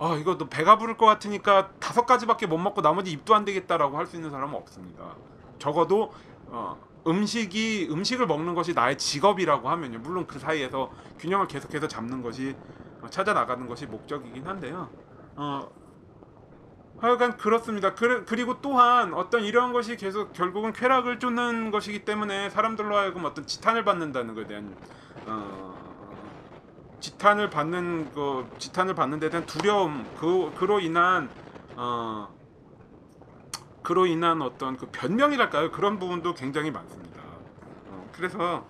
아 이거 너 배가 부를 것 같으니까 다섯 가지밖에 못 먹고 나머지 입도 안 되겠다라고 할 수 있는 사람은 없습니다. 적어도 어, 음식이 음식을 먹는 것이 나의 직업이라고 하면요. 물론 그 사이에서 균형을 계속해서 잡는 것이 어, 찾아 나가는 것이 목적이긴 한데요. 어, 하여간 그렇습니다. 그, 그리고 또한 어떤 이러한 것이 계속 결국은 쾌락을 쫓는 것이기 때문에 사람들로 하여금 어떤 지탄을 받는다는 것에 대한 어, 지탄을 받는 그 지탄을 받는 데 대한 두려움 그 그로 인한 어 그로 인한 어떤 그 변명이랄까요 그런 부분도 굉장히 많습니다. 어, 그래서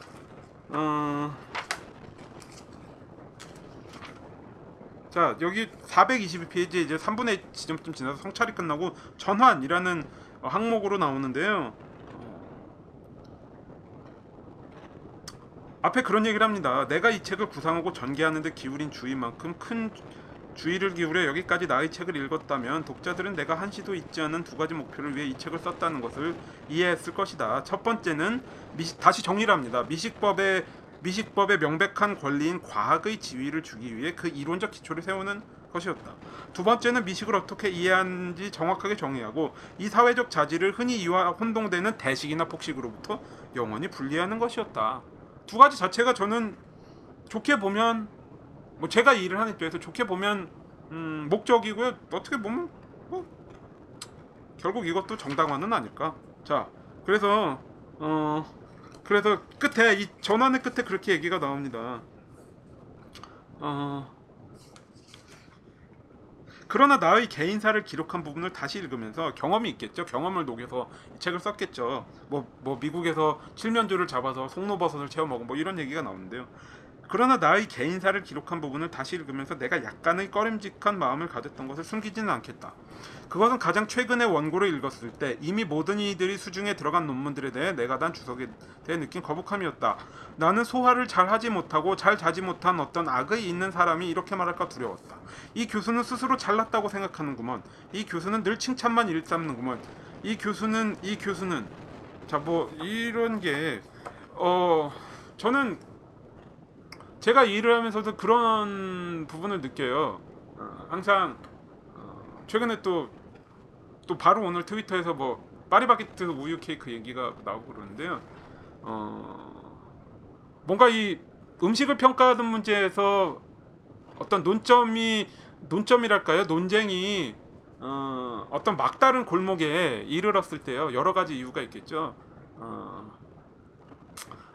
어. 자 여기 422페이지 이제 3분의 지점쯤 지나서 성찰이 끝나고 전환이라는 어, 항목으로 나오는데요. 앞에 그런 얘기를 합니다. 내가 이 책을 구상하고 전개하는데 기울인 주의만큼 큰 주의를 기울여 여기까지 나의 책을 읽었다면 독자들은 내가 한시도 잊지 않은 두 가지 목표를 위해 이 책을 썼다는 것을 이해했을 것이다. 첫 번째는 미식, 다시 정리를 합니다. 미식법의 미식법의 명백한 권리인 과학의 지위를 주기 위해 그 이론적 기초를 세우는 것이었다. 두 번째는 미식을 어떻게 이해하는지 정확하게 정의하고 이 사회적 자질을 흔히 이와 혼동되는 대식이나 폭식으로부터 영원히 분리하는 것이었다. 두 가지 자체가 저는 좋게 보면 뭐 제가 이 일을 하는 입장에서 좋게 보면 음, 목적이고요. 어떻게 보면 뭐 결국 이것도 정당화는 아닐까. 자, 그래서 어 그래서 끝에 이 전환의 끝에 그렇게 얘기가 나옵니다. 어 그러나 나의 개인사를 기록한 부분을 다시 읽으면서 경험이 있겠죠. 경험을 녹여서 이 책을 썼겠죠. 뭐, 뭐 미국에서 칠면조를 잡아서 송로버섯을 채워 먹은 뭐 이런 얘기가 나오는데요. 그러나 나의 개인사를 기록한 부분을 다시 읽으면서 내가 약간의 꺼림직한 마음을 가졌던 것을 숨기지는 않겠다. 그것은 가장 최근의 원고를 읽었을 때 이미 모든 이들이 수중에 들어간 논문들에 대해 내가 단 주석에 대해 느낀 거북함이었다. 나는 소화를 잘 하지 못하고 잘 자지 못한 어떤 악의 있는 사람이 이렇게 말할까 두려웠다. 이 교수는 스스로 잘났다고 생각하는구먼. 이 교수는 늘 칭찬만 일삼는구먼. 이 교수는 이 교수는 자 뭐 이런 게 어 저는 제가 이 일을 하면서도 그런 부분을 느껴요. 어, 항상 어, 최근에 또 또 바로 오늘 트위터에서 뭐 파리바게트 우유 케이크 얘기가 나오고 그러는데요. 어, 뭔가 이 음식을 평가하는 문제에서 어떤 논점이 논점이랄까요? 논쟁이 어, 어떤 막다른 골목에 이르렀을 때요. 여러 가지 이유가 있겠죠. 어,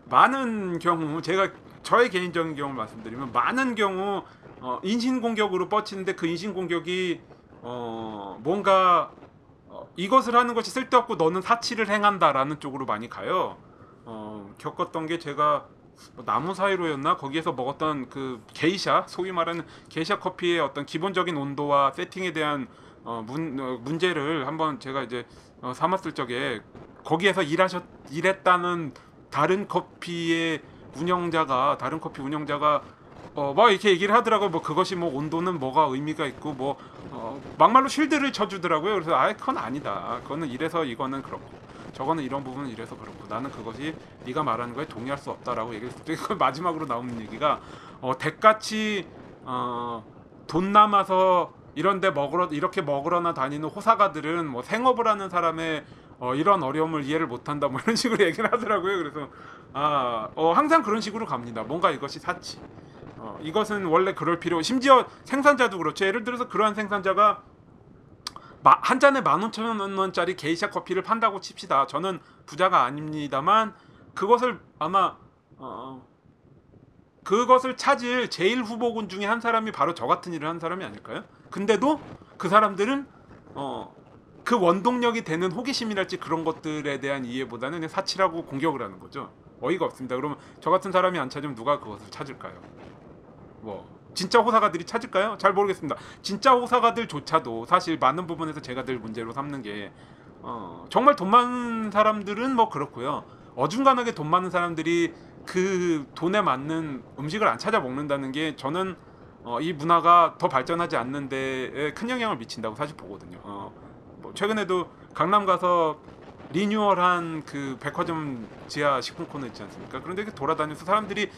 많은 경우 제가 저의 개인적인 경험을 말씀드리면 많은 경우 어, 인신 공격으로 뻗치는데 그 인신 공격이 어, 뭔가 어, 이것을 하는 것이 쓸데없고 너는 사치를 행한다라는 쪽으로 많이 가요. 어, 겪었던 게 제가 뭐 나무 사이로였나 거기에서 먹었던 그 게이샤 소위 말하는 게이샤 커피의 어떤 기본적인 온도와 세팅에 대한 어, 문, 어, 문제를 한번 제가 이제 어, 삼았을 적에 거기에서 일하셨 일했다는 다른 커피의 운영자가 다른 커피 운영자가 어막 이렇게 얘기를 하더라고요. 뭐 그것이 뭐 온도는 뭐가 의미가 있고 뭐 어, 막말로 쉴드를 쳐주더라고요. 그래서 아 그건 아니다. 그거는 이래서 이거는 그렇고 저거는 이런 부분은 이래서 그렇고 나는 그것이 네가 말하는 거에 동의할 수 없다라고 얘기했을 때그 마지막으로 나오는 얘기가 어 대같이 어 돈 남아서 이런데 먹으러 이렇게 먹으러나 다니는 호사가들은 뭐 생업을 하는 사람의 어, 이런 어려움을 이해를 못한다 뭐 이런 식으로 얘기를 하더라고요. 그래서 아 어, 항상 그런 식으로 갑니다. 뭔가 이것이 사치. 어, 이것은 원래 그럴 필요. 심지어 생산자도 그렇죠. 예를 들어서 그러한 생산자가 마, 한 잔에 만 오천 원짜리 게이샤 커피를 판다고 칩시다. 저는 부자가 아닙니다만 그것을 아마 어, 그것을 찾을 제일 후보군 중에 한 사람이 바로 저 같은 일을 한 사람이 아닐까요? 근데도 그 사람들은 어, 그 원동력이 되는 호기심이랄지 그런 것들에 대한 이해보다는 사치라고 공격을 하는 거죠. 어이가 없습니다. 그러면 저 같은 사람이 안 찾으면 누가 그것을 찾을까요? 뭐 진짜 호사가들이 찾을까요? 잘 모르겠습니다. 진짜 호사가들조차도 사실 많은 부분에서 제가 늘 문제로 삼는 게 어, 정말 돈 많은 사람들은 뭐 그렇고요. 어중간하게 돈 많은 사람들이 그 돈에 맞는 음식을 안 찾아 먹는다는 게 저는 어, 이 문화가 더 발전하지 않는 데에 큰 영향을 미친다고 사실 보거든요. 어, 뭐 최근에도 강남 가서 리뉴얼한 그 백화점 지하 식품 코너 있지 않습니까? 그런데 돌아다니면서 사람들이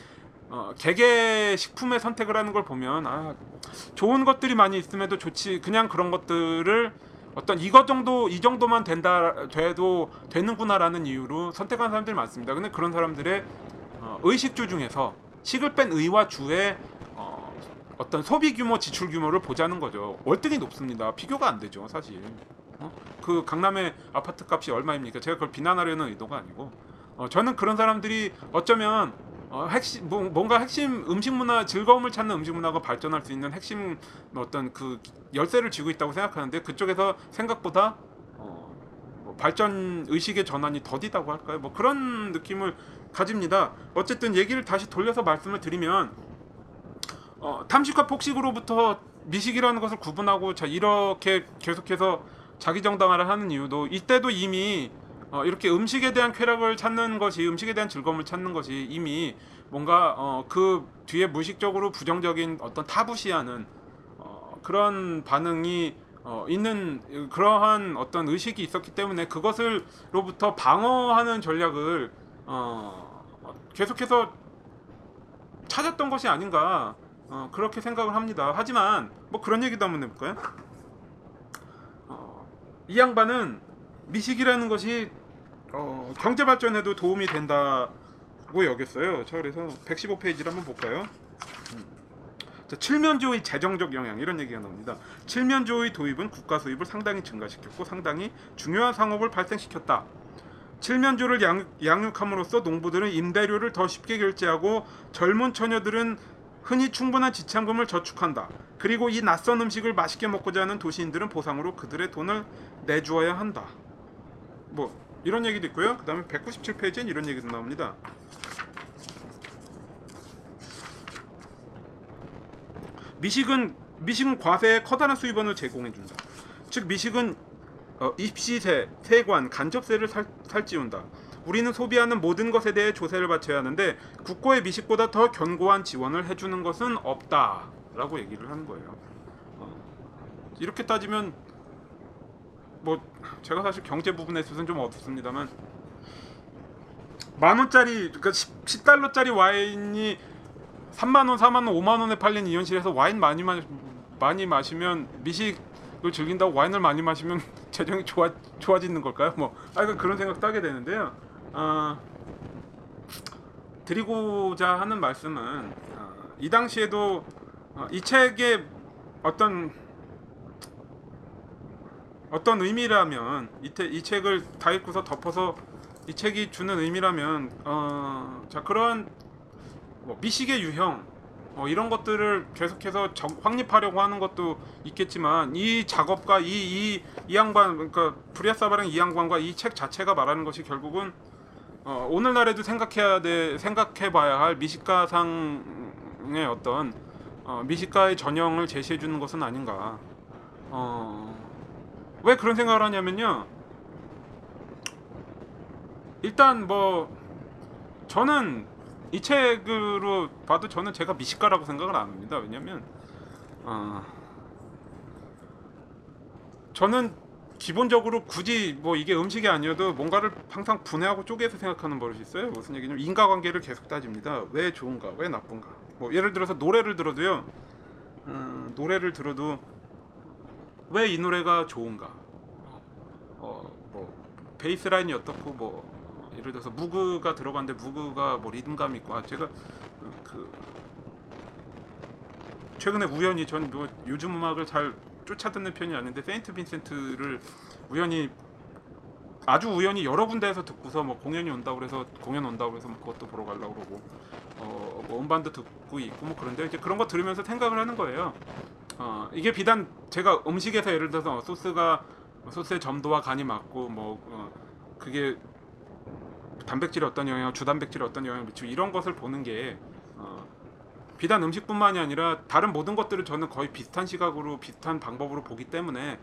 어, 개개 식품의 선택을 하는 걸 보면 아 좋은 것들이 많이 있음에도 좋지 그냥 그런 것들을 어떤 이것 정도 이 정도만 된다 돼도 되는구나라는 이유로 선택하는 사람들이 많습니다. 근데 그런 사람들의 어, 의식주 중에서 식을 뺀 의와 주의 어, 어떤 소비 규모, 지출 규모를 보자는 거죠. 월등히 높습니다. 비교가 안 되죠, 사실. 어? 그 강남의 아파트 값이 얼마입니까? 제가 그걸 비난하려는 의도가 아니고 어, 저는 그런 사람들이 어쩌면 어, 핵심 뭐, 뭔가 핵심 음식 문화 즐거움을 찾는 음식 문화가 발전할 수 있는 핵심 어떤 그 열쇠를 쥐고 있다고 생각하는데 그쪽에서 생각보다 어, 뭐 발전 의식의 전환이 더디다고 할까요? 뭐 그런 느낌을 가집니다. 어쨌든 얘기를 다시 돌려서 말씀을 드리면 어, 탐식과 폭식으로부터 미식이라는 것을 구분하고 자 이렇게 계속해서 자기 정당화를 하는 이유도 이때도 이미 어, 이렇게 음식에 대한 쾌락을 찾는 것이 음식에 대한 즐거움을 찾는 것이 이미 뭔가 어, 그 뒤에 무의식적으로 부정적인 어떤 타부시하는 어, 그런 반응이 어, 있는 그러한 어떤 의식이 있었기 때문에 그것을로부터 방어하는 전략을 어, 계속해서 찾았던 것이 아닌가 어, 그렇게 생각을 합니다. 하지만 뭐 그런 얘기도 한번 해볼까요? 어, 이 양반은 미식이라는 것이 어, 경제 발전에도 도움이 된다고 여겼어요. 자 그래서 115페이지를 한번 볼까요? 음. 자, 칠면조의 재정적 영향 이런 얘기가 나옵니다. 칠면조의 도입은 국가 수입을 상당히 증가시켰고 상당히 중요한 상업을 발생시켰다. 칠면조를 양, 양육함으로써 농부들은 임대료를 더 쉽게 결제하고 젊은 처녀들은 흔히 충분한 지참금을 저축한다. 그리고 이 낯선 음식을 맛있게 먹고자 하는 도시인들은 보상으로 그들의 돈을 내주어야 한다. 뭐 이런 얘기도 있고요. 그다음에 197페이지엔 이런 얘기도 나옵니다. 미식은 미식은 과세의 커다란 수입원을 제공해 준다. 즉 미식은 어, 입시세, 세관, 간접세를 살, 살찌운다. 우리는 소비하는 모든 것에 대해 조세를 바쳐야 하는데 국고의 미식보다 더 견고한 지원을 해주는 것은 없다라고 얘기를 하는 거예요. 어, 이렇게 따지면 뭐 제가 사실 경제 부분에 있어서는 좀 어둡습니다만 만 원짜리 그러니까 10, 달러짜리 와인이 3만 원, 4만 원, 5만 원에 팔린 이 현실에서 와인 많이 마, 많이 마시면 미식을 즐긴다고 와인을 많이 마시면 재정이 좋아 좋아지는 걸까요? 뭐 아, 그 그런 생각도 하게 되는데요. 아, 드리고자 하는 말씀은 아, 이 당시에도 아, 이 책의 어떤 어떤 의미라면 이, 책을 다 읽고서 덮어서 이 책이 주는 의미라면 어, 자 그런 뭐 미식의 유형 어, 이런 것들을 계속해서 적- 확립하려고 하는 것도 있겠지만 이 작업과 이 이 이 양반 그러니까 브리아사바랑 이 양반과 이 책 자체가 말하는 것이 결국은 어, 오늘날에도 생각해야 돼 생각해봐야 할 미식가상의 어떤 어, 미식가의 전형을 제시해 주는 것은 아닌가. 어, 왜 그런 생각을 하냐면요. 일단 뭐 저는 이 책으로 봐도 저는 제가 미식가라고 생각을 안 합니다. 왜냐면 어, 저는 기본적으로 굳이 뭐 이게 음식이 아니어도 뭔가를 항상 분해하고 쪼개서 생각하는 버릇이 있어요. 무슨 얘기냐면 인과관계를 계속 따집니다. 왜 좋은가, 왜 나쁜가. 뭐 예를 들어서 노래를 들어도요. 음, 노래를 들어도 왜 이 노래가 좋은가. 어, 뭐 베이스 라인이 어떻고 뭐 예를 들어서 무그가 들어갔는데 무그가 뭐 리듬감 있고 아 제가 그, 그 최근에 우연히 전 뭐 요즘 음악을 잘 쫓아 듣는 편이 아닌데 세인트 빈센트를 우연히 아주 우연히 여러 군데에서 듣고서 뭐 공연이 온다고 그래서 공연 온다고 그래서 뭐 그것도 보러 가려고 그러고 어뭐 음반도 듣고 있고 뭐 그런데 이제 그런 거 들으면서 생각을 하는 거예요. 어 이게 비단 제가 음식에서 예를 들어서 소스가 소스의 점도와 간이 맞고 뭐 어, 그게 단백질에 어떤 영향, 주단백질에 어떤 영향을 미치고 이런 것을 보는 게 어, 비단 음식뿐만이 아니라 다른 모든 것들을 저는 거의 비슷한 시각으로 비슷한 방법으로 보기 때문에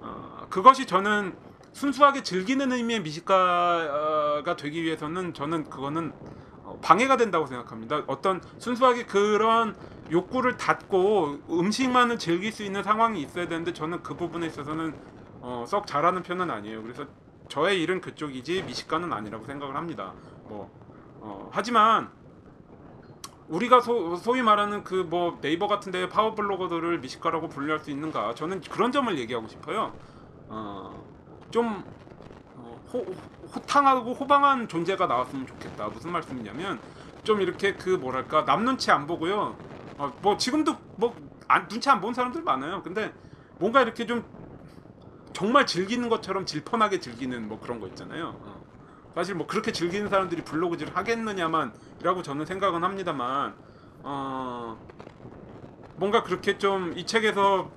어, 그것이 저는 순수하게 즐기는 의미의 미식가가 되기 위해서는 저는 그거는 어, 방해가 된다고 생각합니다. 어떤 순수하게 그런 욕구를 닫고 음식만을 즐길 수 있는 상황이 있어야 되는데 저는 그 부분에 있어서는 어, 썩 잘하는 편은 아니에요. 그래서 저의 일은 그쪽이지 미식가는 아니라고 생각을 합니다. 뭐 어, 하지만 우리가 소, 소위 말하는 그 뭐 네이버 같은 데 파워 블로거들을 미식가라고 분류할 수 있는가? 저는 그런 점을 얘기하고 싶어요. 어, 좀 어, 호, 호탕하고 호방한 존재가 나왔으면 좋겠다. 무슨 말씀이냐면 좀 이렇게 그 뭐랄까 남 눈치 안 보고요. 어, 뭐 지금도 뭐 안, 눈치 안 본 사람들 많아요. 근데 뭔가 이렇게 좀 정말 즐기는 것처럼 질펀하게 즐기는 뭐 그런 거 있잖아요. 어. 사실 뭐 그렇게 즐기는 사람들이 블로그질 하겠느냐만이라고 저는 생각은 합니다만 어 뭔가 그렇게 좀 이 책에서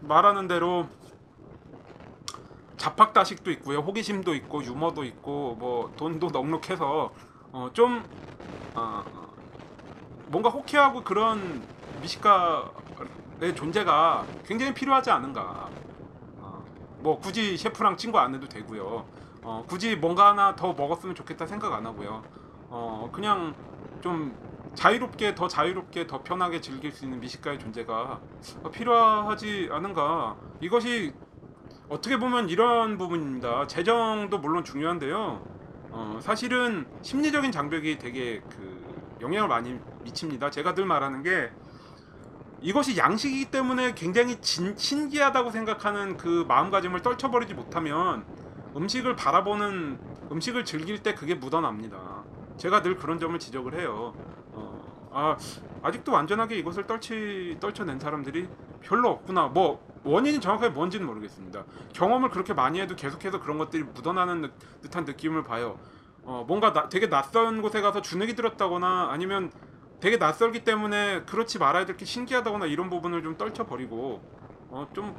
말하는 대로 자팍다식도 있고요 호기심도 있고 유머도 있고 뭐 돈도 넉넉해서 어 좀 어, 뭔가 호쾌하고 그런 미식가의 존재가 굉장히 필요하지 않은가 어, 뭐 굳이 셰프랑 친구 안 해도 되고요 어, 굳이 뭔가 하나 더 먹었으면 좋겠다 생각 안 하고요. 어, 그냥 좀 자유롭게 더 자유롭게 더 편하게 즐길 수 있는 미식가의 존재가 필요하지 않은가. 이것이 어떻게 보면 이런 부분입니다. 재정도 물론 중요한데요. 어, 사실은 심리적인 장벽이 되게 그 영향을 많이 미칩니다. 제가 늘 말하는 게 이것이 양식이기 때문에 굉장히 진, 신기하다고 생각하는 그 마음가짐을 떨쳐버리지 못하면 음식을 바라보는 음식을 즐길 때 그게 묻어납니다. 제가 늘 그런 점을 지적을 해요. 어, 아 아직도 완전하게 이것을 떨치 떨쳐낸 사람들이 별로 없구나. 뭐 원인이 정확하게 뭔지는 모르겠습니다. 경험을 그렇게 많이 해도 계속해서 그런 것들이 묻어나는 듯- 듯한 느낌을 봐요. 어, 뭔가 나, 되게 낯선 곳에 가서 주눅이 들었다거나 아니면 되게 낯설기 때문에 그렇지 말아야 될 게 신기하다거나 이런 부분을 좀 떨쳐버리고 어, 좀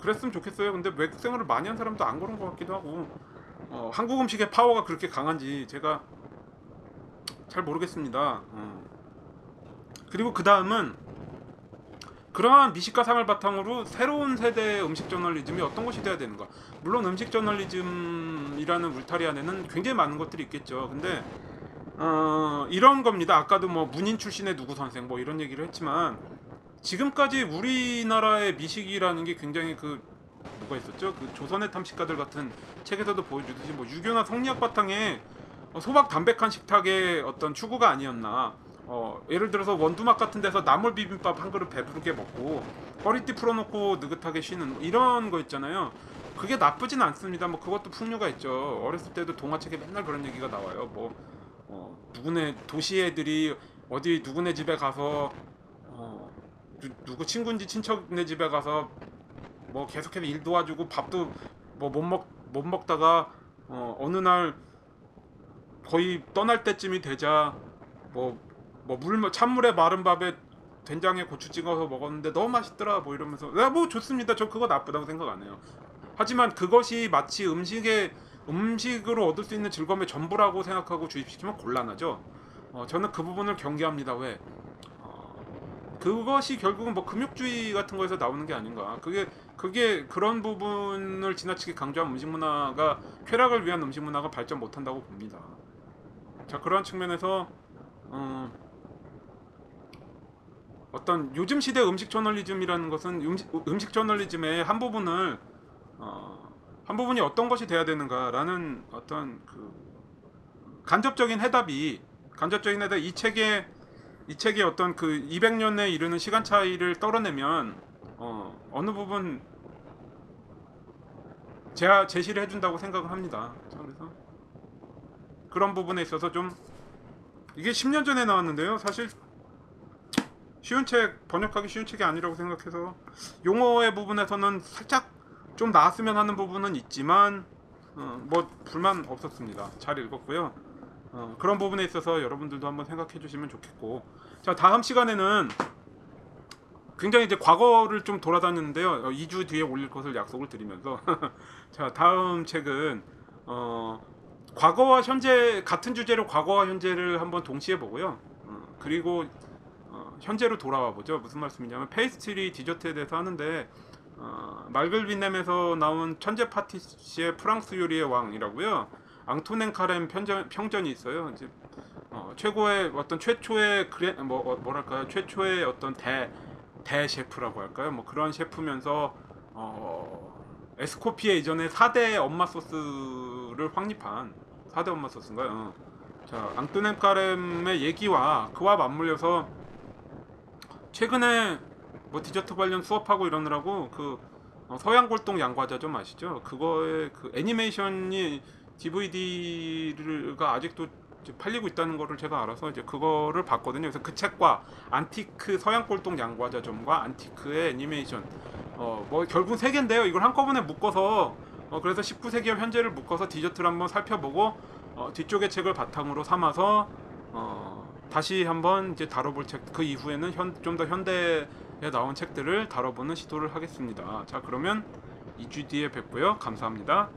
그랬으면 좋겠어요. 근데 외국 생활을 많이 한 사람도 안 그런 것 같기도 하고 어, 한국 음식의 파워가 그렇게 강한지 제가 잘 모르겠습니다. 어. 그리고 그 다음은 그러한 미식가상을 바탕으로 새로운 세대의 음식 저널리즘이 어떤 것이 돼야 되는가? 물론 음식 저널리즘이라는 울타리 안에는 굉장히 많은 것들이 있겠죠. 근데 어, 이런 겁니다. 아까도 뭐 문인 출신의 누구 선생 뭐 이런 얘기를 했지만 지금까지 우리나라의 미식이라는 게 굉장히 그 뭐가 있었죠? 그 조선의 탐식가들 같은 책에서도 보여주듯이 뭐 유교나 성리학 바탕에 어, 소박 담백한 식탁의 어떤 추구가 아니었나. 어, 예를 들어서 원두막 같은 데서 나물 비빔밥 한 그릇 배부르게 먹고 허리띠 풀어놓고 느긋하게 쉬는 이런 거 있잖아요. 그게 나쁘진 않습니다. 뭐 그것도 풍류가 있죠. 어렸을 때도 동화책에 맨날 그런 얘기가 나와요. 뭐 어, 누구네 도시 애들이 어디 누구네 집에 가서 어, 누, 누구 친구인지 친척네 집에 가서 뭐 계속해서 일 도와주고 밥도 뭐 못 먹 못 먹다가 어, 어느 날 거의 떠날 때쯤이 되자 뭐뭐물 찬물에 마른 밥에 된장에 고추 찍어서 먹었는데 너무 맛있더라 뭐 이러면서 야뭐 좋습니다. 저 그거 나쁘다고 생각 안 해요. 하지만 그것이 마치 음식의 음식으로 얻을 수 있는 즐거움의 전부라고 생각하고 주입시키면 곤란하죠. 어, 저는 그 부분을 경계합니다. 왜? 어, 그것이 결국은 뭐 금욕주의 같은 거에서 나오는 게 아닌가 그게 그게 그런 부분을 지나치게 강조한 음식 문화가 쾌락을 위한 음식 문화가 발전 못 한다고 봅니다. 자 그러한 측면에서 어, 어떤 요즘 시대 음식 저널리즘이라는 것은 음식, 음식 저널리즘의 한 부분을 어, 한 부분이 어떤 것이 돼야 되는가라는 어떤 그 간접적인 해답이 간접적인 해답 이 책의 이 책의 어떤 그 200년에 이르는 시간 차이를 떨어내면 어, 어느 부분 제가 제시를 해준다고 생각을 합니다. 자, 그래서 그런 부분에 있어서 좀 이게 10년 전에 나왔는데요. 사실 쉬운 책 번역하기 쉬운 책이 아니라고 생각해서 용어의 부분에서는 살짝 좀 나았으면 하는 부분은 있지만 어, 뭐 불만 없었습니다. 잘 읽었고요. 어, 그런 부분에 있어서 여러분들도 한번 생각해 주시면 좋겠고 자 다음 시간에는 굉장히 이제 과거를 좀 돌아다녔는데요. 어, 2주 뒤에 올릴 것을 약속을 드리면서 자 다음 책은 어, 과거와 현재 같은 주제로 과거와 현재를 한번 동시에 보고요. 어, 그리고 어, 현재로 돌아와 보죠. 무슨 말씀이냐면 페이스트리 디저트에 대해서 하는데 어, 말글빛냄에서 나온 천재 파티시에 프랑스 요리의 왕이라고요. 앙토냉 카렘 편전, 평전 이 있어요. 이제 어, 최고의 어떤 최초의 그래 뭐 어, 뭐랄까요 최초의 어떤 대 대 셰프라고 할까요? 뭐 그런 셰프면서 어, 에스코피에 이전에 4대 엄마 소스를 확립한 4대 엄마 소스인가요? 어. 자, 앙토냉 카렘의 얘기와 그와 맞물려서 최근에 뭐 디저트 관련 수업하고 이러느라고 그 어, 서양골동 양과자점 아시죠? 그거의 그 애니메이션이 DVD가 아직도 팔리고 있다는 거를 제가 알아서 이제 그거를 봤거든요. 그래서 그 책과 안티크 서양골동 양과자점과 안티크의 애니메이션 어 뭐 결국 세 개인데요. 이걸 한꺼번에 묶어서 어 그래서 19세기와 현재를 묶어서 디저트를 한번 살펴보고 어 뒤쪽의 책을 바탕으로 삼아서 어 다시 한번 이제 다뤄볼 책 그 이후에는 좀 더 현대에 나온 책들을 다뤄보는 시도를 하겠습니다. 자 그러면 2주 뒤에 뵙고요. 감사합니다.